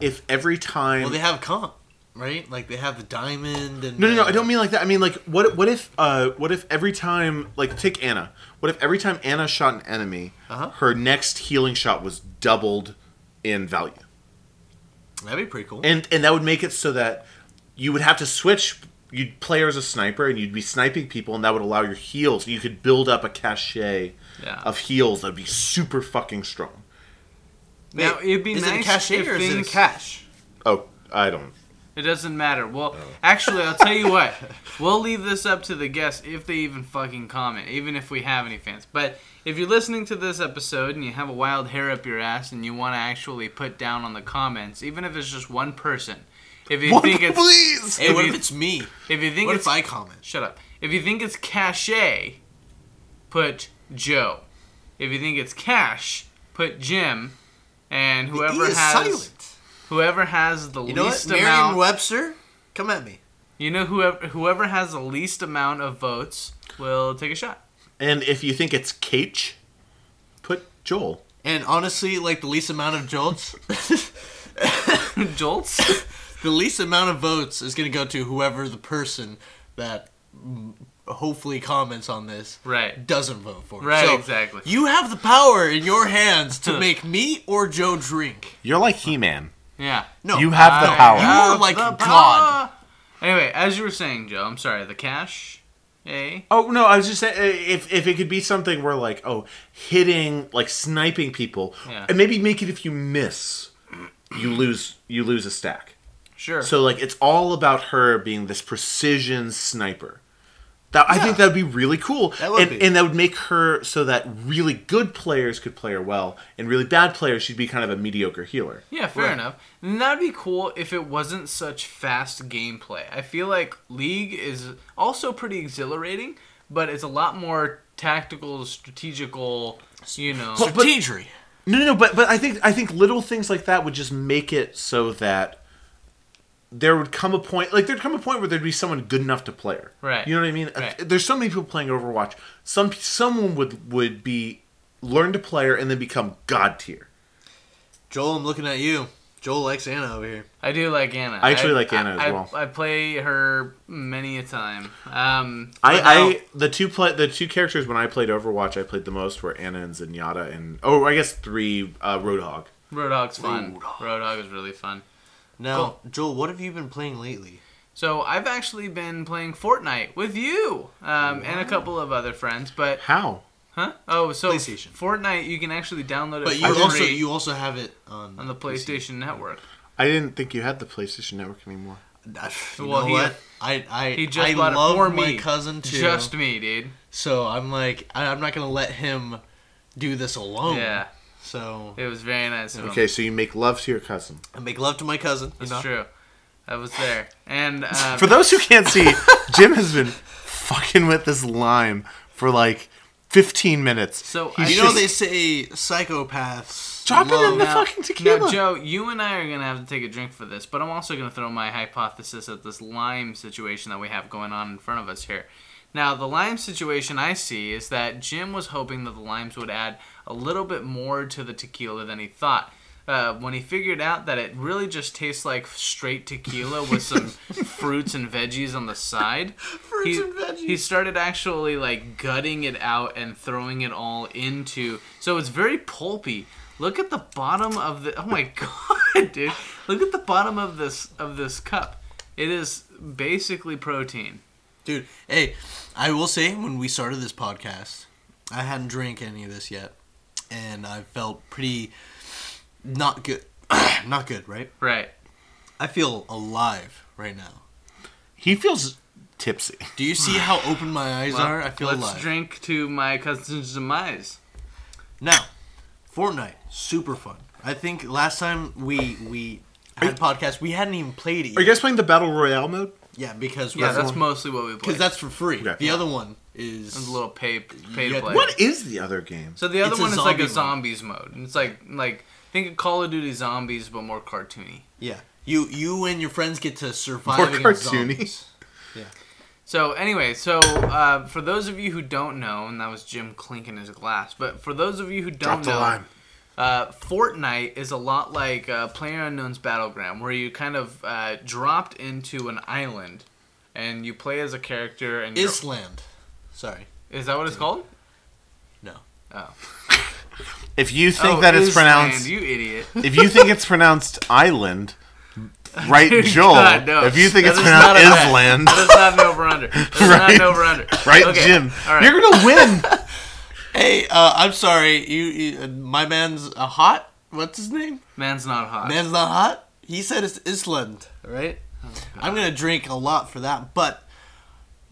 if every time? Well, they have comp, right? Like they have the diamond and no, no, no. I don't mean like that. I mean like what what if uh what if every time like take Ana? What if every time Ana shot an enemy, Uh-huh. her next healing shot was doubled in value, That'd be pretty cool. and and that would make it so that you would have to switch. You'd play her as a sniper, and you'd be sniping people, and that would allow your heals. You could build up a cachet Yeah. of heals that'd be super fucking strong. now Wait, it'd be is it a nice cachet if or is it a cash? Oh, I don't. It doesn't matter. Well, oh. actually, I'll tell you what. We'll leave this up to the guests if they even fucking comment, even if we have any fans. But if you're listening to this episode and you have a wild hair up your ass and you want to actually put down on the comments, even if it's just one person, if you think it's please. Hey, If what you- if it's me? if you think What it's if I comment? shut up. If you think it's cachet, put Joe. If you think it's cash, put Jim. And whoever is has silent. Whoever has the You know what? least amount Merriam-Webster, come at me. You know whoever whoever has the least amount of votes will take a shot. And if you think it's Cage, put Joel. And honestly, like the least amount of jolts, Jolts? the least amount of votes is going to go to whoever the person that hopefully comments on this Right. doesn't vote for. Right, So, exactly. You have the power in your hands to make me or Joe drink. You're like He-Man. Yeah. No, You have the I power. You are like God. Anyway, as you were saying, Joe, I'm sorry, the cash, eh? Oh no, I was just saying uh, if if it could be something where like oh hitting like sniping people Yeah. and maybe make it if you miss you lose you lose a stack. Sure. So like it's all about her being this precision sniper. That I think that would be really cool, That would and, be. and that would make her so that really good players could play her well, and really bad players she'd be kind of a mediocre healer. yeah, fair Right. enough. And that'd be cool if it wasn't such fast gameplay. I feel like League is also pretty exhilarating, but it's a lot more tactical, strategical, you know. But- but- Strategery. No, no, no, but but I think I think little things like that would just make it so that there would come a point like there'd come a point where there'd be someone good enough to play her. Right. You know what I mean? Right. There's so many people playing Overwatch. Some someone would would be learn to play her and then become god tier. Joel, I'm looking at you. Joel likes Ana over here. I do like Ana. I actually like Ana as well. I play her many a time. Um, I, but I the two play the two characters when I played Overwatch I played the most were Ana and Zenyatta and oh I guess three uh, Roadhog. Roadhog's fun. Roadhog. Roadhog is really fun. Now, Joel, what have you been playing lately? So I've actually been playing Fortnite with you um, and a couple of other friends, but How? huh? Oh, so PlayStation. Fortnite you can actually download it But you also you also have it on on the PlayStation Network. I didn't think you had the PlayStation Network anymore. You Well, know he- what? I I He just I bought it love for my me. cousin too. Just me, dude. So I'm like I, I'm not gonna let him do this alone. Yeah, So it was very nice of him. Okay, so you make love to your cousin. I make love to my cousin. you That's know? true. I was there, and uh, For those who can't see, Jim has been fucking with this lime for like 15 minutes. So He's I- You know they say psychopaths. Drop it in the now, fucking tequila. Now, Joe, you and I are gonna have to take a drink for this, but I'm also gonna throw my hypothesis at this lime situation that we have going on in front of us here. Now, the lime situation I see is that Jim was hoping that the limes would add a little bit more to the tequila than he thought. Uh, when he figured out that it really just tastes like straight tequila with some fruits and veggies on the side, he, and veggies. he started actually like gutting it out and throwing it all into. So it's very pulpy. Look at the bottom of the. Oh my god, dude! Look at the bottom of this of this cup. It is basically protein. Dude, hey, I will say when we started this podcast, I hadn't drank any of this yet, and I felt pretty not good. not good, right? Right. I feel alive right now. he feels tipsy. Do you see how open my eyes Well, are? I feel let's alive. drink to my cousin's demise. Now, Fortnite, super fun. I think last time we we had a podcast, we hadn't even played it. Yet. Are you guys playing the Battle Royale mode? Yeah, because Yeah, that's because mostly what we play. Because that's for free. Okay. The other one is a little pay pay Yeah, to play. What is the other game? So the other It's one is like a zombies mode. And It's like like think of Call of Duty Zombies but more cartoony. yeah. You you and your friends get to survive More against cartoony. zombies. So anyway, so uh, for those of you who don't know, and that was Jim clinking his glass, but for those of you who don't Drop know, lime. uh, Fortnite is a lot like uh, PlayerUnknown's Battleground, where you kind of uh, dropped into an island, and you play as a character. And you're- Island. Sorry. is that what it's called? No. Oh, If you think Oh, that it's Island, pronounced, you idiot. if you think it's pronounced island, right, Joel? God, no. If you think That it's is not pronounced a bet. island, That is not an over under. That's not Right. an over under. right, Okay, Jim? All right. You're gonna win. Hey, uh, I'm sorry. You, you uh, my man's a hot. What's his name? Man's not hot. Man's not hot. He said it's Island, right? I'm gonna drink a lot for that, but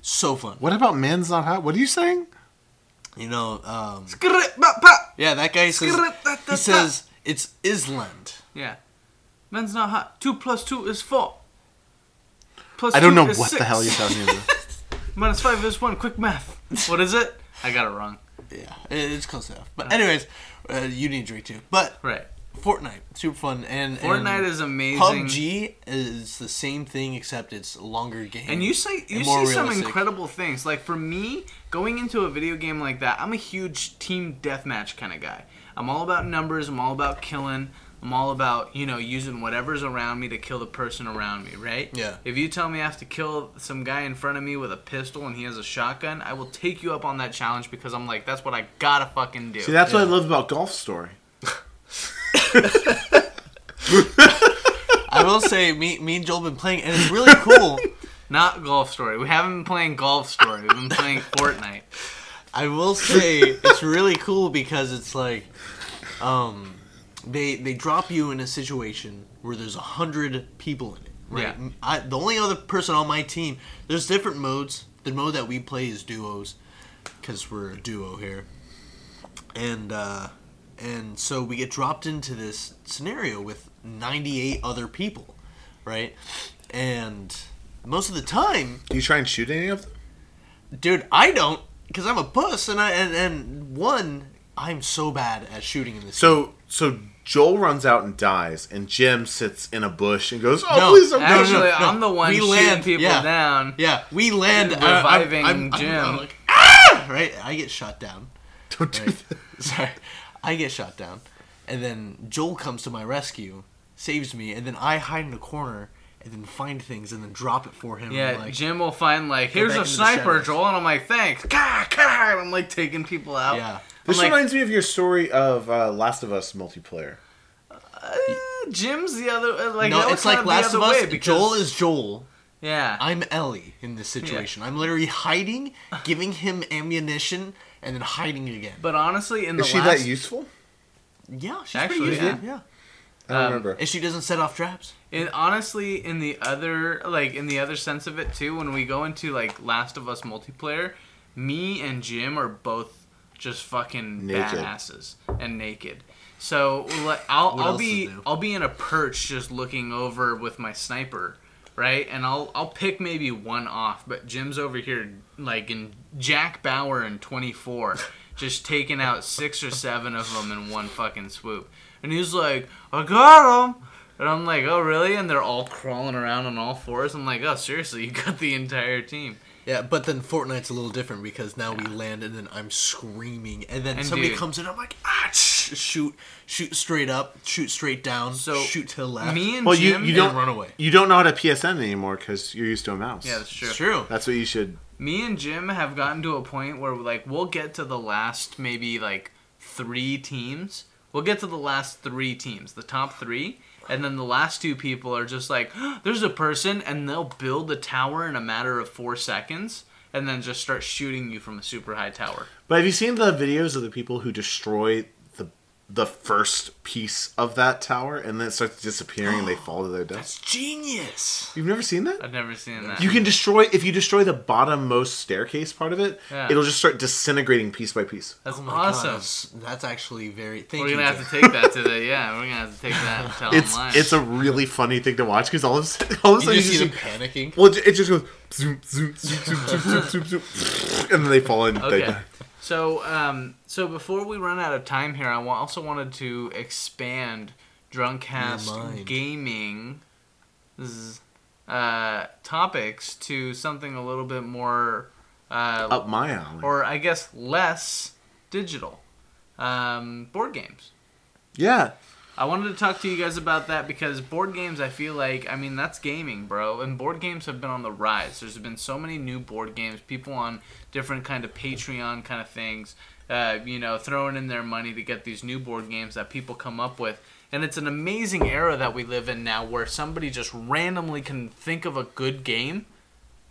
so fun. what about man's not hot? What are you saying? You know, um, yeah. yeah, that guy says he says it's Island. Yeah, Man's not hot. Two plus two is four. Plus I don't two know is what the hell you're talking about. minus five is one. Quick math. What is it? I got it wrong. Yeah, it's close enough. But anyways, uh, you need a drink too. But Right. Fortnite, super fun, and Fortnite and is amazing. PUBG is the same thing except it's longer game. And you say you and see more some incredible things. Like for me, going into a video game like that, I'm a huge team deathmatch kind of guy. I'm all about numbers. I'm all about killing. I'm all about you know using whatever's around me to kill the person around me. Right? Yeah. If you tell me I have to kill some guy in front of me with a pistol and he has a shotgun, I will take you up on that challenge because I'm like, that's what I gotta fucking do. See, that's what I love about Golf Story. I will say, me, me and Joel been playing, and it's really cool. Not Golf Story. We haven't been playing Golf Story. We've been playing Fortnite. I will say it's really cool because it's like, um, they they drop you in a situation where there's a hundred people in it. Right. Yeah. I, the only other person on my team. There's different modes. The mode that we play is duos, because we're a duo here. And uh, and so we get dropped into this scenario with 98 other people, right? And most of the time, Do you try and shoot any of them? dude i don't because i'm a puss and i and, and one i'm so bad at shooting in this So, so Joel runs out and dies, and Jim sits in a bush and goes, "Oh, No, please don't no, no, no. Actually, I'm the one We shooting land- people yeah. down. yeah we land And I- I'm- I'm, I'm, Jim. I'm like ah right i get shot down Don't do right that. sorry i get shot down and then joel comes to my rescue saves me and then i hide in a corner and then find things and then drop it for him Yeah, like, Jim will find like, here's a sniper. Joel, and I'm like, thanks. Gah, gah, and I'm like taking people out. yeah This I'm like- reminds me of your story of uh, Last of Us multiplayer. Uh, Jim's the other, uh, like no that it's like last of us way because, joel is joel yeah. I'm Ellie in this situation. I'm literally hiding, giving him ammunition, and then hiding again. but honestly, in the Is she last, that useful? Yeah, she's Actually, pretty useful. yeah. Yeah. I don't Um, remember. And she doesn't set off traps. And honestly, in the other like in the other sense of it too, when we go into like Last of Us multiplayer, me and Jim are both just fucking Naked. badasses and naked. So like, I'll I'll be? I'll be in a perch just looking over with my sniper, right? And I'll I'll pick maybe one off, but Jim's over here like in Jack Bauer in 24, just taking out six or seven of them in one fucking swoop. And he's like, "I got them." And I'm like, "Oh, really?" And they're all crawling around on all fours. I'm like, "Oh, seriously, you got the entire team." Yeah, but then Fortnite's a little different because now we land and then I'm screaming, and then And somebody dude- comes in. I'm like, ah, sh- shoot, shoot straight up, shoot straight down, So, shoot to the left. Me and Well, you, Jim, you don't run away. You don't know how to PSN anymore because you're used to a mouse. yeah, that's true. It's true. That's what you should. me and Jim have gotten to a point where like we'll get to the last maybe like three teams. We'll get to the last three teams, the top three, and then the last two people are just like, "There's a person," and they'll build a tower in a matter of four seconds, and then just start shooting you from a super high tower. But have you seen the videos of the people who destroy the the first piece of that tower and then it starts disappearing and they fall to their death? That's genius. You've never seen that? I've never seen that. You can destroy if you destroy the bottommost staircase part of it. Yeah. It'll just start disintegrating piece by piece. That's Oh my awesome. God, that's, that's actually very. Thank We're you. gonna have Jeff. to take that to the yeah. We're gonna have to take that and tell It's online. it's a really funny thing to watch because all of a sudden, all of a You sudden just you see just them panicking. well, it it just goes zoom zoom zoom zoom zoom zoom zoom, zoom, and then they fall in. They Okay. die. So, um, so before we run out of time here, I also wanted to expand Drunkcast gaming uh, topics to something a little bit more, uh, Up my alley. or I guess less digital. Um, board games. yeah. I wanted to talk to you guys about that because board games, I feel like, I mean, that's gaming, bro. And board games have been on the rise. There's been so many new board games, people on different kind of Patreon kind of things, uh, you know, throwing in their money to get these new board games that people come up with. And it's an amazing era that we live in now where somebody just randomly can think of a good game,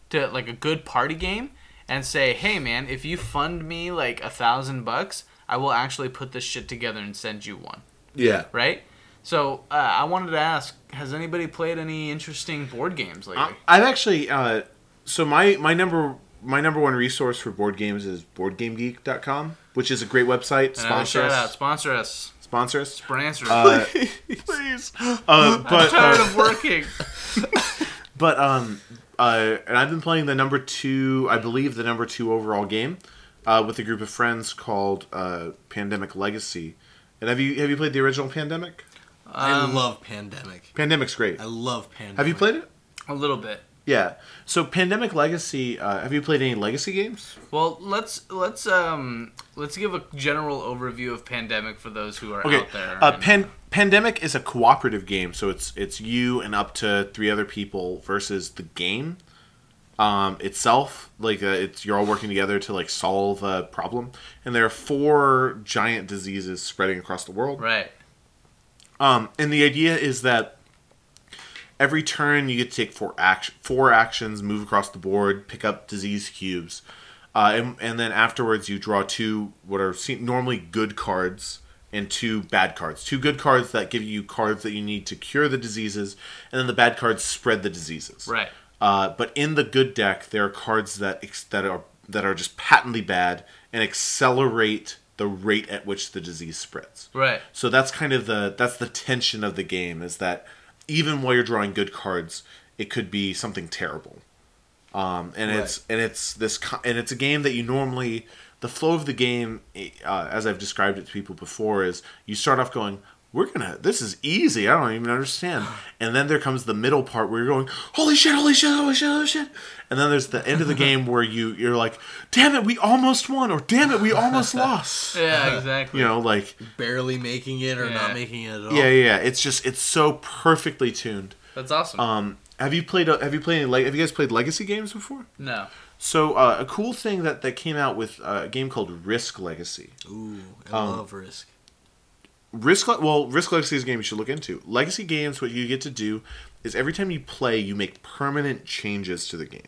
to like a good party game, and say, hey, man, if you fund me like a thousand bucks, I will actually put this shit together and send you one Yeah. right? So uh, I wanted to ask: Has anybody played any interesting board games lately? I- I've actually uh, so my my number my number one resource for board games is boardgamegeek.com, which is a great website. Sponsor shout out, us. sponsor us, Sponsor us. sponsor us. Uh, Please. uh, I'm tired uh, of working. but um uh, and I've been playing the number two, I believe the number two overall game, uh, with a group of friends called uh, Pandemic Legacy. And have you have you played the original Pandemic? I Um, love Pandemic. Pandemic's great. I love Pandemic. Have you played it? A little bit. Yeah. So Pandemic Legacy. Uh, have you played any Legacy games? Well, let's let's um let's give a general overview of Pandemic for those who are Okay. out there. Uh, Pan- Pandemic is a cooperative game, so it's it's you and up to three other people versus the game um, itself. Like uh, it's you're all working together to like solve a problem, and there are four giant diseases spreading across the world. right. Um, and the idea is that every turn you get to take four action, four actions, move across the board, pick up disease cubes, uh, and, and then afterwards you draw two what are normally good cards and two bad cards. Two good cards that give you cards that you need to cure the diseases, and then the bad cards spread the diseases. Right. Uh, but in the good deck, there are cards that ex- that are that are just patently bad and accelerate the rate at which the disease spreads. Right. So that's kind of the that's the tension of the game is that even while you're drawing good cards, it could be something terrible. Um, and it's and it's this and it's a game that you normally the flow of the game, uh, as I've described it to people before, is you start off going, "We're gonna this is easy. I don't even understand," and then there comes the middle part where you're going, "Holy shit! Holy shit! Holy shit! Holy shit!" And then there's the end of the game where you you're like, "Damn it! We almost won!" or "Damn it! We almost lost." Yeah, exactly. You know, like barely making it or Yeah. not making it at all? yeah, yeah, yeah. It's just it's so perfectly tuned. That's awesome. Um, have you played? Have you played? Any, le- have you guys played legacy games before? no. So uh, a cool thing that that came out with uh, a game called Risk Legacy. Ooh, I Um, love Risk. Risk well, Risk Legacy is a game you should look into. Legacy games, what you get to do is every time you play, you make permanent changes to the game.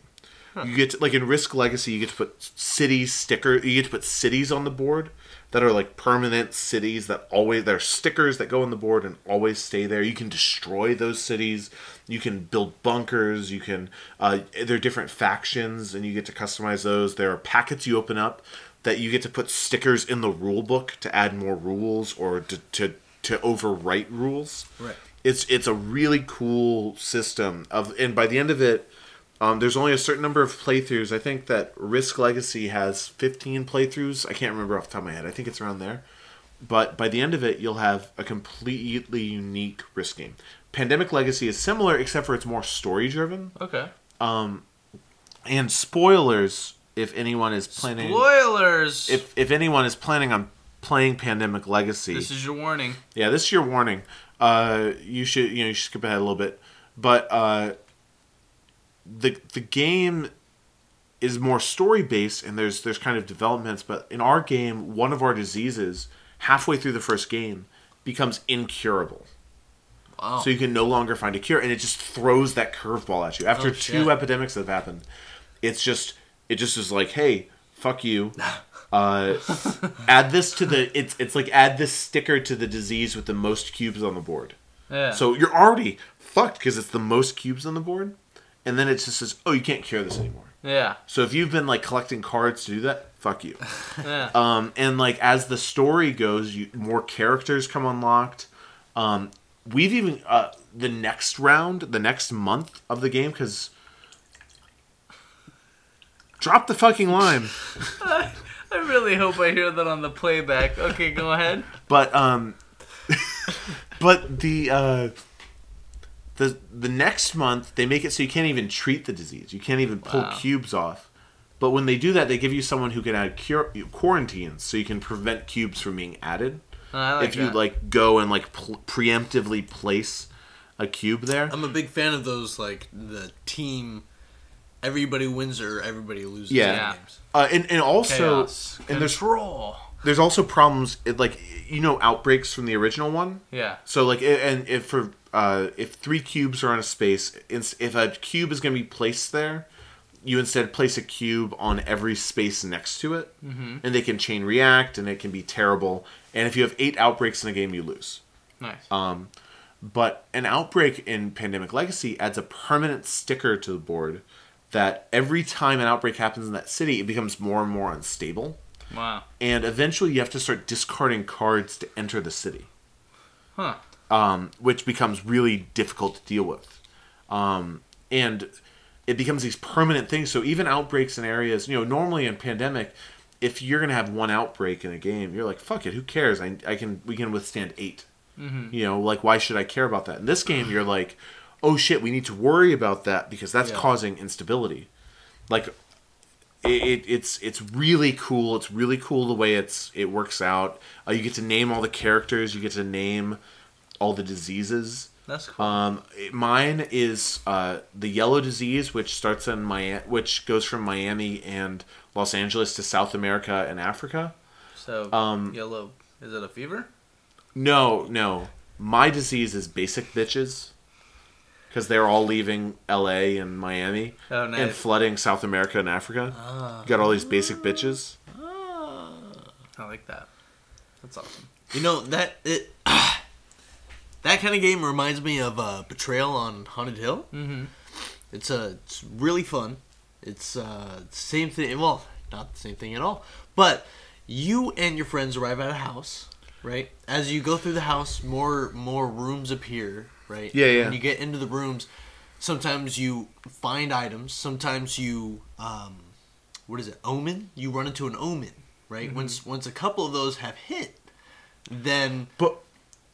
You get to, like in Risk Legacy, you get to put cities sticker. You get to put cities on the board that are like permanent cities that always they're stickers that go on the board and always stay there. You can destroy those cities. You can build bunkers. You can uh, there are different factions and you get to customize those. There are packets you open up that you get to put stickers in the rule book to add more rules or to to, to overwrite rules. Right. It's it's a really cool system of and by the end of it um, there's only a certain number of playthroughs. I think that Risk Legacy has 15 playthroughs. I can't remember off the top of my head. I think it's around there. But by the end of it, you'll have a completely unique Risk game. Pandemic Legacy is similar, except for it's more story driven. Okay. Um, And spoilers, if anyone is planning, Spoilers. if if anyone is planning on playing Pandemic Legacy, this is your warning. Yeah, this is your warning. Uh, you should you know you should skip ahead a little bit, but uh, the the game is more story based, and there's there's kind of developments. But in our game, one of our diseases halfway through the first game becomes incurable. Wow. So you can no longer find a cure, and it just throws that curveball at you. After Oh, two epidemics that have happened, it's just it just is like, hey, fuck you. Uh, add this to the it's it's like add this sticker to the disease with the most cubes on the board. Yeah. So you're already fucked because it's the most cubes on the board, and then it just says, oh, you can't cure this anymore. yeah. So if you've been like collecting cards to do that, fuck you. Yeah. Um, and like as the story goes, you, more characters come unlocked. Um, we've even uh, the next round, the next month of the game, because drop the fucking lime. I really hope I hear that on the playback. Okay, go ahead. But um, but the uh, the the next month they make it so you can't even treat the disease. You can't even pull Wow. cubes off. But when they do that, they give you someone who can add cure, quarantines, so you can prevent cubes from being added. I like if you that. like go and like pl- preemptively place a cube there. I'm a big fan of those like the team. Everybody wins or everybody loses. Yeah. games. Uh, and and also Chaos. and there's Control. there's also problems it, like you know outbreaks from the original one. Yeah. So like, i- and if for uh, if three cubes are on a space, ins- if a cube is going to be placed there, you instead place a cube on every space next to it, mm-hmm. and they can chain react, and it can be terrible. And if you have eight outbreaks in a game, you lose. Nice. Um, but an outbreak in Pandemic Legacy adds a permanent sticker to the board that every time an outbreak happens in that city, it becomes more and more unstable. wow. And eventually, you have to start discarding cards to enter the city Huh. um, which becomes really difficult to deal with. Um, and it becomes these permanent things. So even outbreaks in areas, you know, normally in pandemic, if you're gonna have one outbreak in a game, you're like, fuck it, who cares? I, I can we can withstand 8 You know, like why should I care about that? In this game, you're like, oh shit, we need to worry about that because that's Yeah. causing instability. Like it, it, it's it's really cool. It's really cool the way it's it works out. Uh, you get to name all the characters. You get to name all the diseases. That's cool. Um, it- mine is uh, the yellow disease, which starts in Miami, which goes from Miami and Los Angeles to South America and Africa. So Um, yellow. Is it a fever? No, no, my disease is basic bitches, because they're all leaving L.A. and Miami Oh, and flooding South America and Africa. Ah. You got all these basic bitches. I like that. That's awesome. You know that it that kind of game reminds me of uh, Betrayal on Haunted Hill. Mm-hmm. It's uh, it's really fun. It's uh, same thing. Well, not the same thing at all. But you and your friends arrive at a house, right? As you go through the house, more more rooms appear, right? Yeah, yeah. When you get into the rooms, sometimes you find items. Sometimes you um, what is it? Omen. You run into an omen, right? Mm-hmm. Once once a couple of those have hit, then But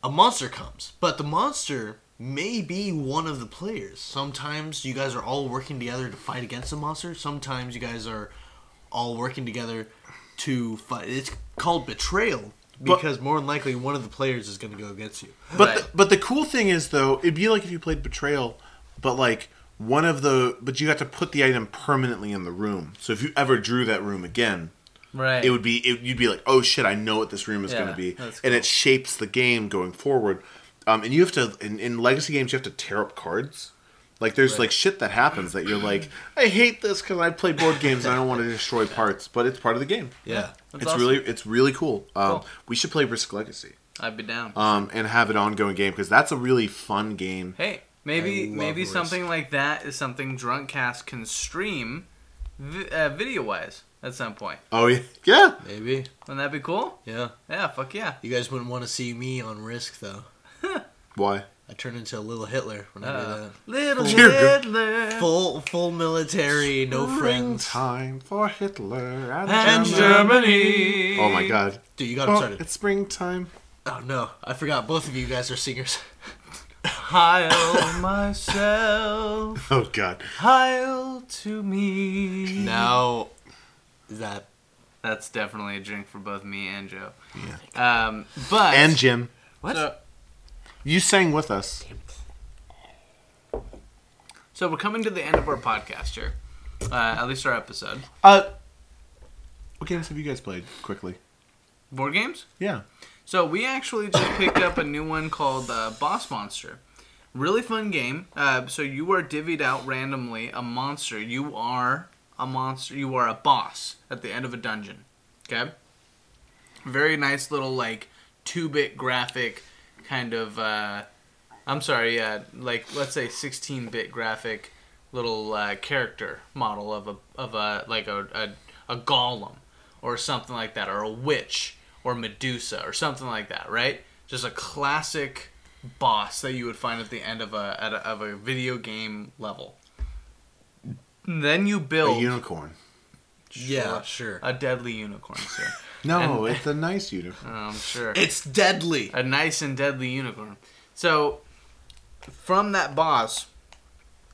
a monster comes, but the monster may be one of the players. Sometimes you guys are all working together to fight against the monster. Sometimes you guys are all working together to fight. It's called betrayal But- because more than likely one of the players is going to go against you. But Right. the, but the cool thing is though, it'd be like if you played Betrayal, but like one of the but you got to put the item permanently in the room. So if you ever drew that room again, Right. it would be it, you'd be like, oh shit, I know what this room is Yeah, going to be, that's and it shapes the game going forward. Um, and you have to in, in legacy games you have to tear up cards. Like there's like shit that happens that you're like, I hate this because I play board games and I don't want to destroy parts, but it's part of the game. Yeah. That's it's awesome. really it's really cool. Um, Cool. We should play Risk Legacy I'd be down. um, and have an ongoing game because that's a really fun game. Hey, maybe maybe Risk. something like that is something Drunkcast can stream vi- uh, video wise at some point. Oh yeah, yeah. Maybe. Wouldn't that be cool? Yeah. Yeah, fuck yeah. You guys wouldn't want to see me on Risk though. Why? I turn into a little Hitler when I Uh, do little You're. Hitler. Full full military, no friends. Springtime for Hitler and, and Germany. Germany. Oh my God! Dude, you got him Oh, started. it's springtime. Oh no, I forgot both of you guys are singers. Heil myself, Oh God! heil to me. now, is that That's definitely a drink for both me and Joe. Yeah. Um, but And Jim, what? So, you sang with us. so we're coming to the end of our podcast here. Uh, at least our episode. Uh, what games have you guys played? Quickly. Board games. Yeah. So we actually just picked up a new one called uh, Boss Monster. Really fun game. Uh, so you are divvied out randomly a monster. You are a monster. You are a boss at the end of a dungeon. Okay. Very nice little like two-bit graphic kind of. Uh, I'm sorry. Uh, like let's say 16-bit graphic little uh, character model of a of a like a, a a golem or something like that, or a witch, or Medusa, or something like that, right? Just a classic boss that you would find at the end of a, at a of a video game level. Then you build A build unicorn. Yeah, sure. a deadly unicorn, sir. No, And- it's a nice unicorn. I'm sure It's deadly. a nice and deadly unicorn. So, from that boss,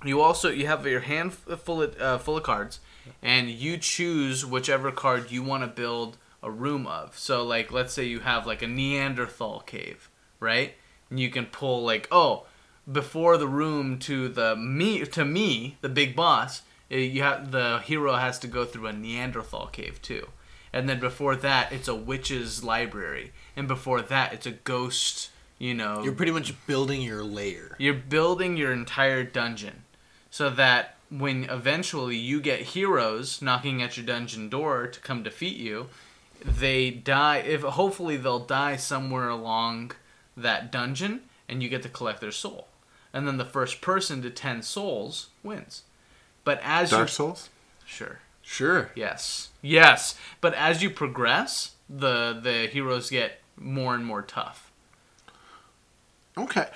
you also you have your hand full of, uh, full of cards, and you choose whichever card you want to build a room of. So, like, let's say you have like a Neanderthal cave, right? And you can pull like, oh, before the room to the me to me, the big boss, eh, you have the hero has to go through a Neanderthal cave too. And then before that, it's a witch's library, and before that, it's a ghost. You know, You're pretty much building your lair. you're building your entire dungeon so that when eventually you get heroes knocking at your dungeon door to come defeat you, they die. If hopefully they'll die somewhere along that dungeon, and you get to collect their soul. And then the first person to ten souls wins. But as Dark you Souls. sure, Sure. yes, yes. But as you progress, the the heroes get more and more tough. Okay.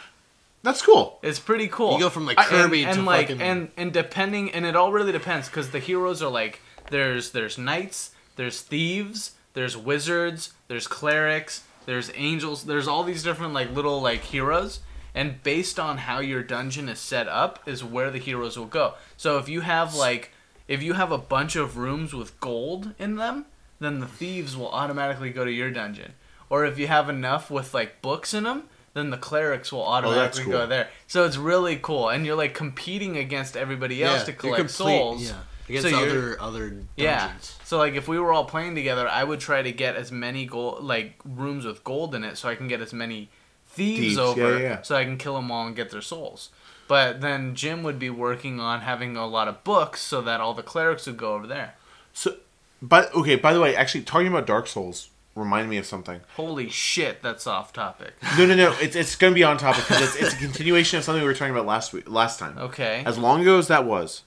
That's cool. It's pretty cool. You go from, like, I- Kirby and, to like fucking- and and depending and it all really depends because the heroes are like there's there's knights, there's thieves, there's wizards, there's clerics, there's angels, there's all these different like little like heroes. And based on how your dungeon is set up is where the heroes will go. So if you have like if you have a bunch of rooms with gold in them, then the thieves will automatically go to your dungeon. Or if you have enough with like books in them, then the clerics will oh, automatically cool. go there. So it's really cool, and you're like competing against everybody else to collect complete- souls. Yeah, against So other other dungeons. Yeah. So like if we were all playing together, I would try to get as many gold like rooms with gold in it, so I can get as many thieves, Thieves, over, yeah, yeah. so I can kill them all and get their souls. But then Jim would be working on having a lot of books, so that all the clerics would go over there. So, but okay. By the way, actually, talking about Dark Souls reminded me of something. Holy shit, that's off topic. No, no, no. It's it's going to be on topic because it's, it's a continuation of something we were talking about last week, last time. Okay. As long ago as that was.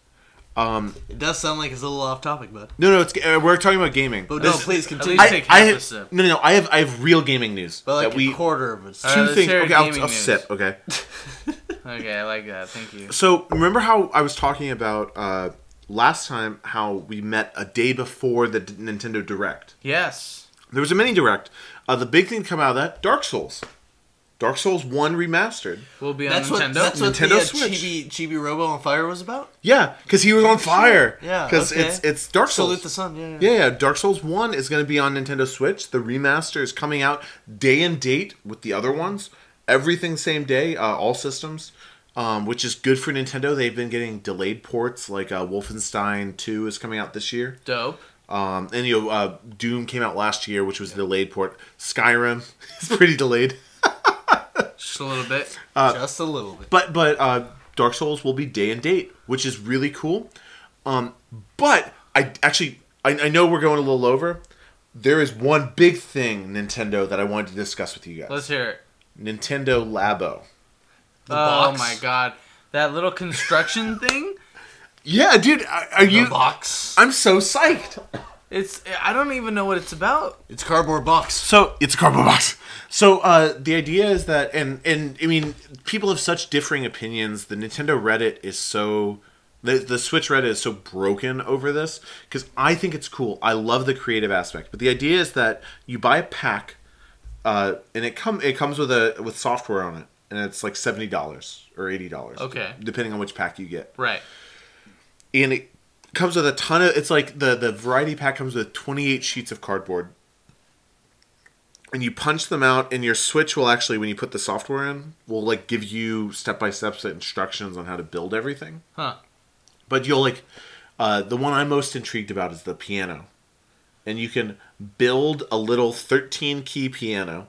Um, It does sound like it's a little off topic, but no, no. It's uh, we're talking about gaming. but This- no, please continue. I, take I half a have, sip. no, no, no. I have I have real gaming news but like that we a quarter of it. All right, two let's things. Okay, I'll, gaming I'll sip. Okay. Okay, I like that. Thank you. So remember how I was talking about uh, last time how we met a day before the D- Nintendo Direct. Yes. There was a mini direct. Uh, the big thing to come out of that, Dark Souls. Dark Souls One remastered. We'll be on That's Nintendo. what that's what Nintendo the uh, Switch. Chibi Chibi Robo on Fire was about. Yeah, because he was on fire. Yeah, because okay. it's it's Dark Souls. Salute the Sun. Yeah, yeah. Yeah, yeah. Dark Souls One is going to be on Nintendo Switch. The remaster is coming out day and date with the other ones. Everything same day, uh, all systems, um, which is good for Nintendo. They've been getting delayed ports, like uh, Wolfenstein Two is coming out this year. Dope. Um, and you know, uh, Doom came out last year, which was a delayed port. Skyrim is pretty delayed, Just a little bit. Just a little bit. but but uh, Dark Souls will be day and date, which is really cool. Um, but I actually I, I know we're going a little over. There is one big thing Nintendo that I wanted to discuss with you guys. Let's hear it. Nintendo Labo. The oh box. my god. That little construction thing? Yeah, dude, are are The you? box. I'm so psyched. It's I don't even know what it's about. It's cardboard box. So it's a cardboard box. So uh, the idea is that, and and I mean, people have such differing opinions. The Nintendo Reddit is so, the the Switch Reddit is so broken over this because I think it's cool. I love the creative aspect, but the idea is that you buy a pack, uh, and it come it comes with a with software on it, and it's like seventy dollars or eighty dollars, Okay. depending on which pack you get Right. and it comes with a ton of it's like the the variety pack comes with 28 sheets of cardboard and you punch them out and your switch will actually when you put the software in will like give you step by step instructions on how to build everything Huh. but you'll like uh, the one i'm most intrigued about is the piano and you can build a little 13 key piano.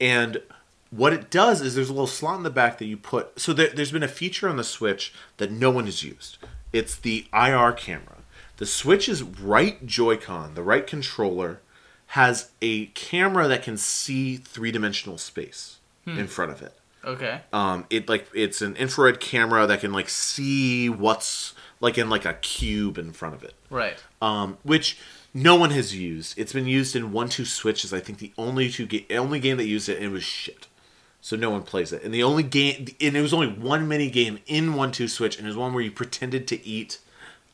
And what it does is there's a little slot in the back that you put so there, there's been a feature on the switch that no one has used. It's the ir camera. The switch's right joy-con the right controller has a camera that can see three-dimensional space in front of it. Okay. um it like it's an infrared camera that can like see what's like in like a cube in front of it. Right. um which no one has used. It's been used in one two switches. I think the only two ga- only game that used it and it was shit. So no one plays it. And the only game and it was only one mini game in one two switch and it was one where you pretended to eat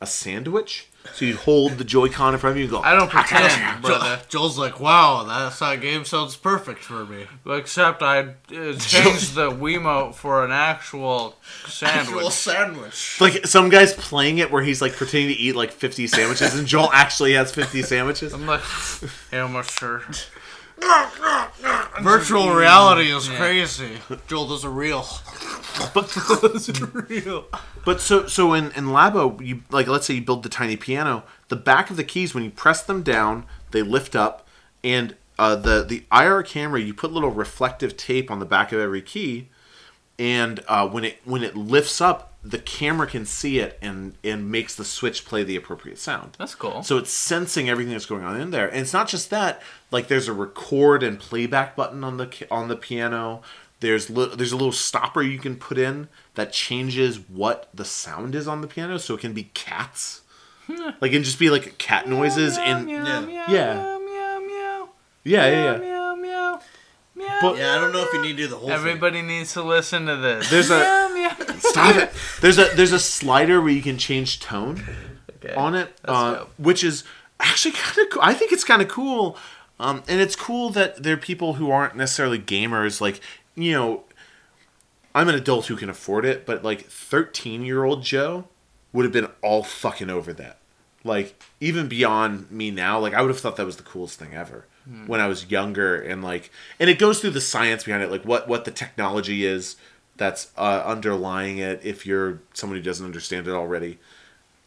a sandwich so you'd hold the joy-con in front of you and go I don't pretend, Joel, brother. Joel's like, wow, that, that game sounds perfect for me. Except I uh, changed the Wiimote for an actual sandwich. Actual sandwich. sandwich. like some guy's playing it where he's like pretending to eat like 50 sandwiches and joel actually has 50 sandwiches I'm like, hey, almost sure. Virtual reality is Yeah. crazy. Joel, those are real. But, real. But so so in in Labo, you like let's say you build the tiny piano, the back of the keys when you press them down, they lift up, and uh, the the IR camera you put little reflective tape on the back of every key, and uh, when it when it lifts up, the camera can see it and and makes the switch play the appropriate sound. That's cool. So it's sensing everything that's going on in there, and it's not just that. Like there's a record and playback button on the on the piano. There's li- there's a little stopper you can put in that changes what the sound is on the piano, so it can be cats. Hmm. like it just be like cat noises and meow, yeah. meow, Yeah. meow, meow, meow, yeah yeah yeah. meow, meow, meow, But- Yeah, I don't know if you need to do the whole thing. Everybody needs to listen to this. There's a- Yeah, yeah. Stop it. There's a there's a slider where you can change tone Okay. on it, uh, which is actually kind of cool. I think it's kind of cool, um, and it's cool that there are people who aren't necessarily gamers. Like you know, I'm an adult who can afford it, but like 13 year old Joe would have been all fucking over that. Like even beyond me now, like I would have thought that was the coolest thing ever when I was younger, and like, and it goes through the science behind it, like what what the technology is that's uh, underlying it. If you're someone who doesn't understand it already,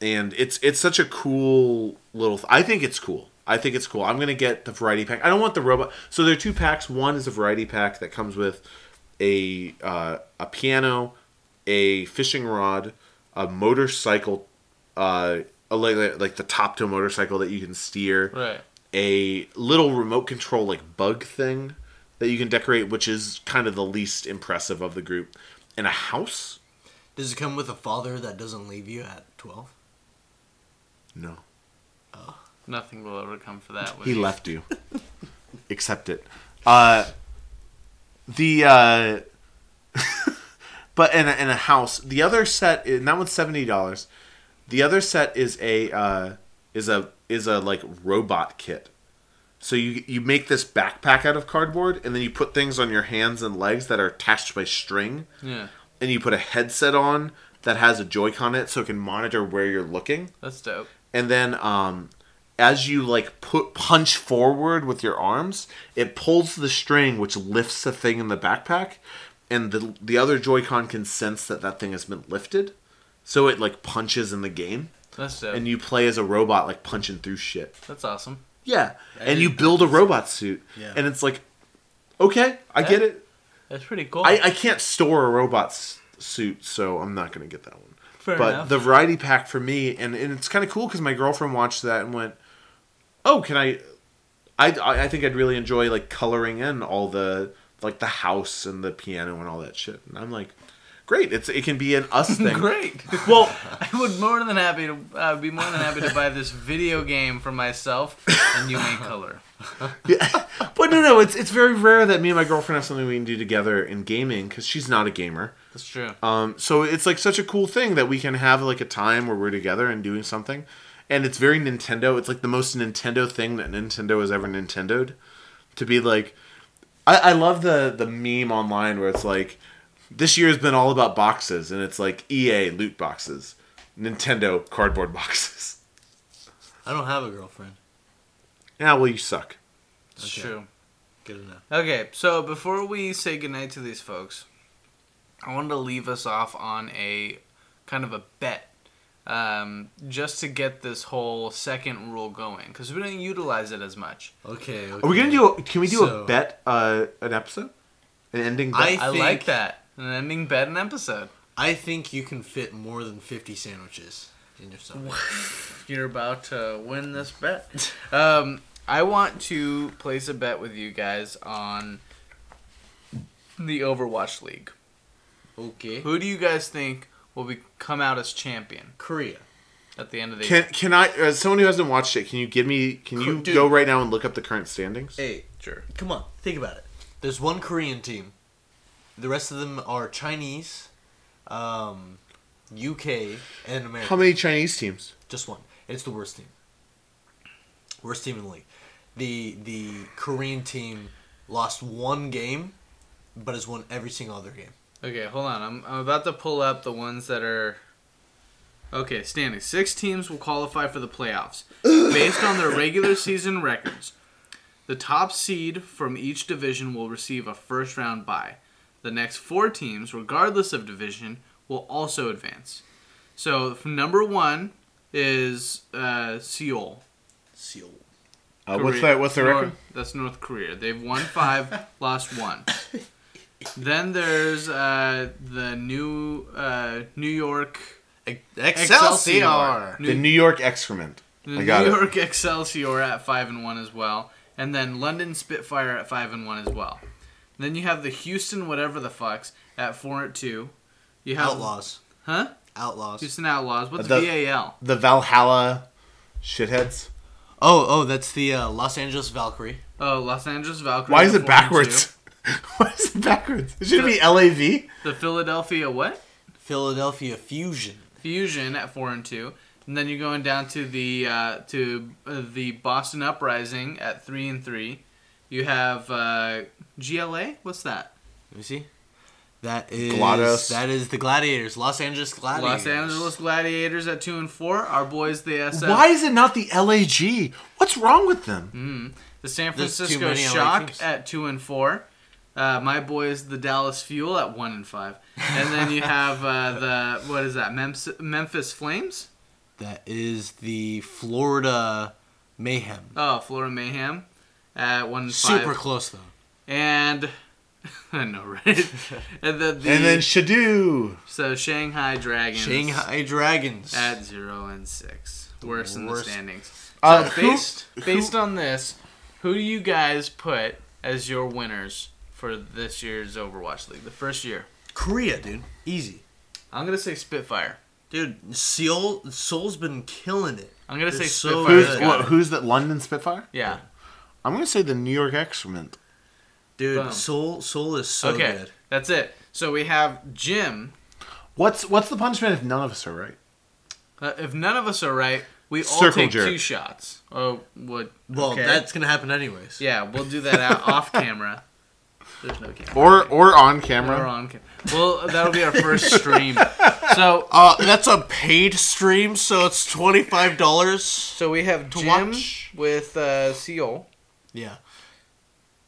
and it's it's such a cool little. Th- I think it's cool. I think it's cool. I'm gonna get the variety pack. I don't want the robot. So there are two packs. One is a variety pack that comes with a uh, a piano, a fishing rod, a motorcycle, uh, a, like like the top to a motorcycle that you can steer, Right. a little remote control like bug thing that you can decorate, which is kind of the least impressive of the group, and a house. Does it come with a father that doesn't leave you at 12? No, Oh. Nothing will ever come for that. with he you. left you. Accept it. Uh, the uh, but in a, in a house. The other set, and that one's seventy dollars. The other set is a uh, is a is a like robot kit. So you you make this backpack out of cardboard, and then you put things on your hands and legs that are attached by string, Yeah, and you put a headset on that has a Joy-Con in it, so it can monitor where you're looking. That's dope. and then um as you like put punch forward with your arms it pulls the string which lifts the thing in the backpack. And the the other joy-con can sense that that thing has been lifted. So it like punches in the game. That's dope. and you play as a robot like punching through shit. That's awesome. Yeah and you build a robot suit Yeah. and it's like okay i get it That's pretty cool. I, I can't store a robot s- suit so i'm not gonna get that one Fair but enough. the variety pack for me and, and it's kind of cool because my girlfriend watched that and went oh can I, I i think i'd really enjoy like coloring in all the like the house and the piano and all that shit and i'm like great it's it can be an us thing Great. well I would more than happy to uh, be more than happy to buy this video game for myself, and you may color. yeah, but no no it's it's very rare that me and my girlfriend have something we can do together in gaming because she's not a gamer That's true. Um, so it's like such a cool thing that we can have like a time where we're together and doing something, and it's very Nintendo. It's like the most Nintendo thing that Nintendo has ever Nintendoed. To be like, I, I love the the meme online where it's like, this year has been all about boxes, and it's like EA loot boxes, Nintendo cardboard boxes. I don't have a girlfriend. Yeah, well, you suck. That's Okay. true. Good enough. Okay, so before we say goodnight to these folks, I wanted to leave us off on a kind of a bet. Um, just to get this whole second rule going, because we don't utilize it as much. Okay. Are we gonna do? A, can we do So- a bet? Uh, an episode, an ending bet. I I like think- that. An ending bet an episode. I think you can fit more than 50 sandwiches in your stomach. You're about to win this bet. Um, I want to place a bet with you guys on the Overwatch League. Okay. Who do you guys think will be come out as champion Korea. at the end of the Can year? can I? As someone who hasn't watched it, can you give me? Can you Dude. go right now and look up the current standings? Hey, Sure. come on. Think about it. There's one Korean team. The rest of them are Chinese, um, UK, and America. How many Chinese teams? Just one. It's the worst team. Worst team in the league. The the Korean team lost one game, but has won every single other game. Okay, hold on. I'm, I'm about to pull up the ones that are. Okay, standing. Six teams will qualify for the playoffs based on their regular season records. The top seed from each division will receive a first round bye. The next four teams, regardless of division, will also advance. So, number one is uh, Seoul. Seoul. Uh, what's that? What's the North- record? That's North Korea. They've won five, lost one. Then there's uh, the new uh, New York Excelsior. The New York excrement. the I got New it. York Excelsior at five and one as well, and then London Spitfire at five and one as well. Then you have the Houston whatever the fucks at four and two. You have Outlaws. huh? Outlaws. Houston Outlaws. What's The- VAL? The Valhalla shitheads. Oh, oh, that's the uh, Los Angeles Valkyrie. Oh, Los Angeles Valkyrie. Why is it backwards? Why is it backwards. It should be LAV. The Philadelphia what? Philadelphia Fusion. Fusion at four and two, and then you're going down to the uh, to uh, the Boston Uprising at three and three. You have uh, GLA. What's that? Let me see. That is GLaDOS. that is the Gladiators, Los Angeles Gladiators. Los Angeles Gladiators at two and four. Our boys, the SF. Why is it not the LAG? What's wrong with them? The San Francisco Shock at two and four. Uh, my boys, the Dallas Fuel at one and five. And then you have uh, the what is that? Memphis, Memphis Flames. That is the Florida Mayhem. Oh, Florida Mayhem at one and five. Super close though. And I know, right? and then the, And then Shadoo. so Shanghai Dragons. Shanghai Dragons. at zero and six. worse in the worst. standings. Uh, So who- based based on this, who do you guys put as your winners for this year's Overwatch League? The first year. Korea, dude. Easy. I'm gonna say Spitfire. Dude, Seoul Seoul's been killing it. I'm gonna They're say so Spitfire's Who's, good. what, who's that? London Spitfire? Yeah. I'm gonna say the New York Excrement. Dude, Boom. Seoul Seoul is so okay. good. That's it. So we have Jim. What's what's the punishment if none of us are right? Uh, if none of us are right, we all Circle take jerk. two shots. Oh, what? Well, okay. that's gonna happen anyways. yeah. We'll do that out off camera. There's no camera. Or or on Or camera? on cam- Well, that'll be our first stream. So, Uh, that's a paid stream, so it's twenty five dollars. so we have Jim watch. with uh, Seal. Yeah.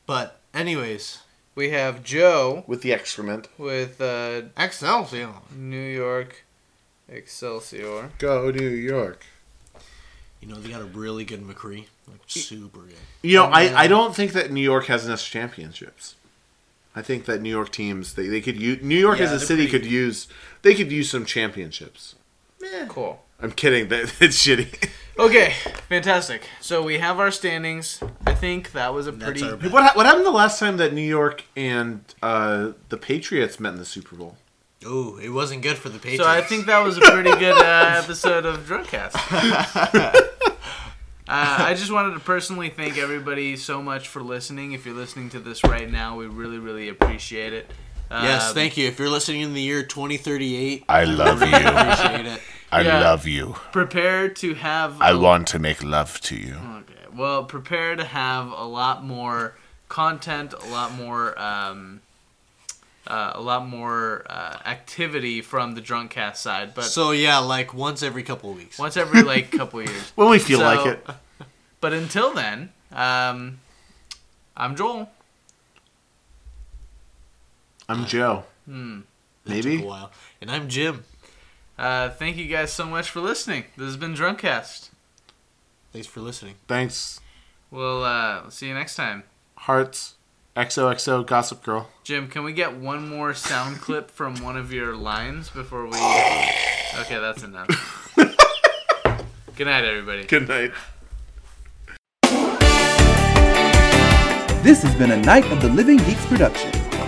But anyways, We have Joe With the excrement. with uh, Excelsior. New York Excelsior. Go New York. You know they got a really good McCree, like super good. You know, I, I don't think that New York has enough championships. I think that New York teams they, they could use New York Yeah, as a city pretty could use they could use some championships. Cool. I'm kidding. That it's shitty. Okay, fantastic. So we have our standings. I think that was a pretty. our- what ha- what happened the last time that New York and uh, the Patriots met in the Super Bowl? Ooh, it wasn't good for the Patriots. So I think that was a pretty good uh, episode of Drunkcast. uh, I just wanted to personally thank everybody so much for listening. If you're listening to this right now, we really, really appreciate it. Yes, Um, thank you. If you're listening in the year 2038, I love really you. appreciate it. I Yeah. love you. Prepare to have. I a- want to make love to you. Okay. Well, prepare to have a lot more content, a lot more, um, uh, a lot more uh, activity from the drunk cast side. But So yeah, like once every couple of weeks. once every like couple of years. When we feel So- like it. But until then, um, I'm Joel. I'm Joe. Hmm. That took Maybe. a while. And I'm Jim. Uh, thank you guys so much for listening. This has been Drunkcast. Thanks for listening. Thanks. We'll uh, see you next time. Hearts. XOXO Gossip Girl. Jim, can we get one more sound clip from one of your lines before we? Okay, that's enough. Good night, everybody. Good night. This has been a Night of the Living Geeks production.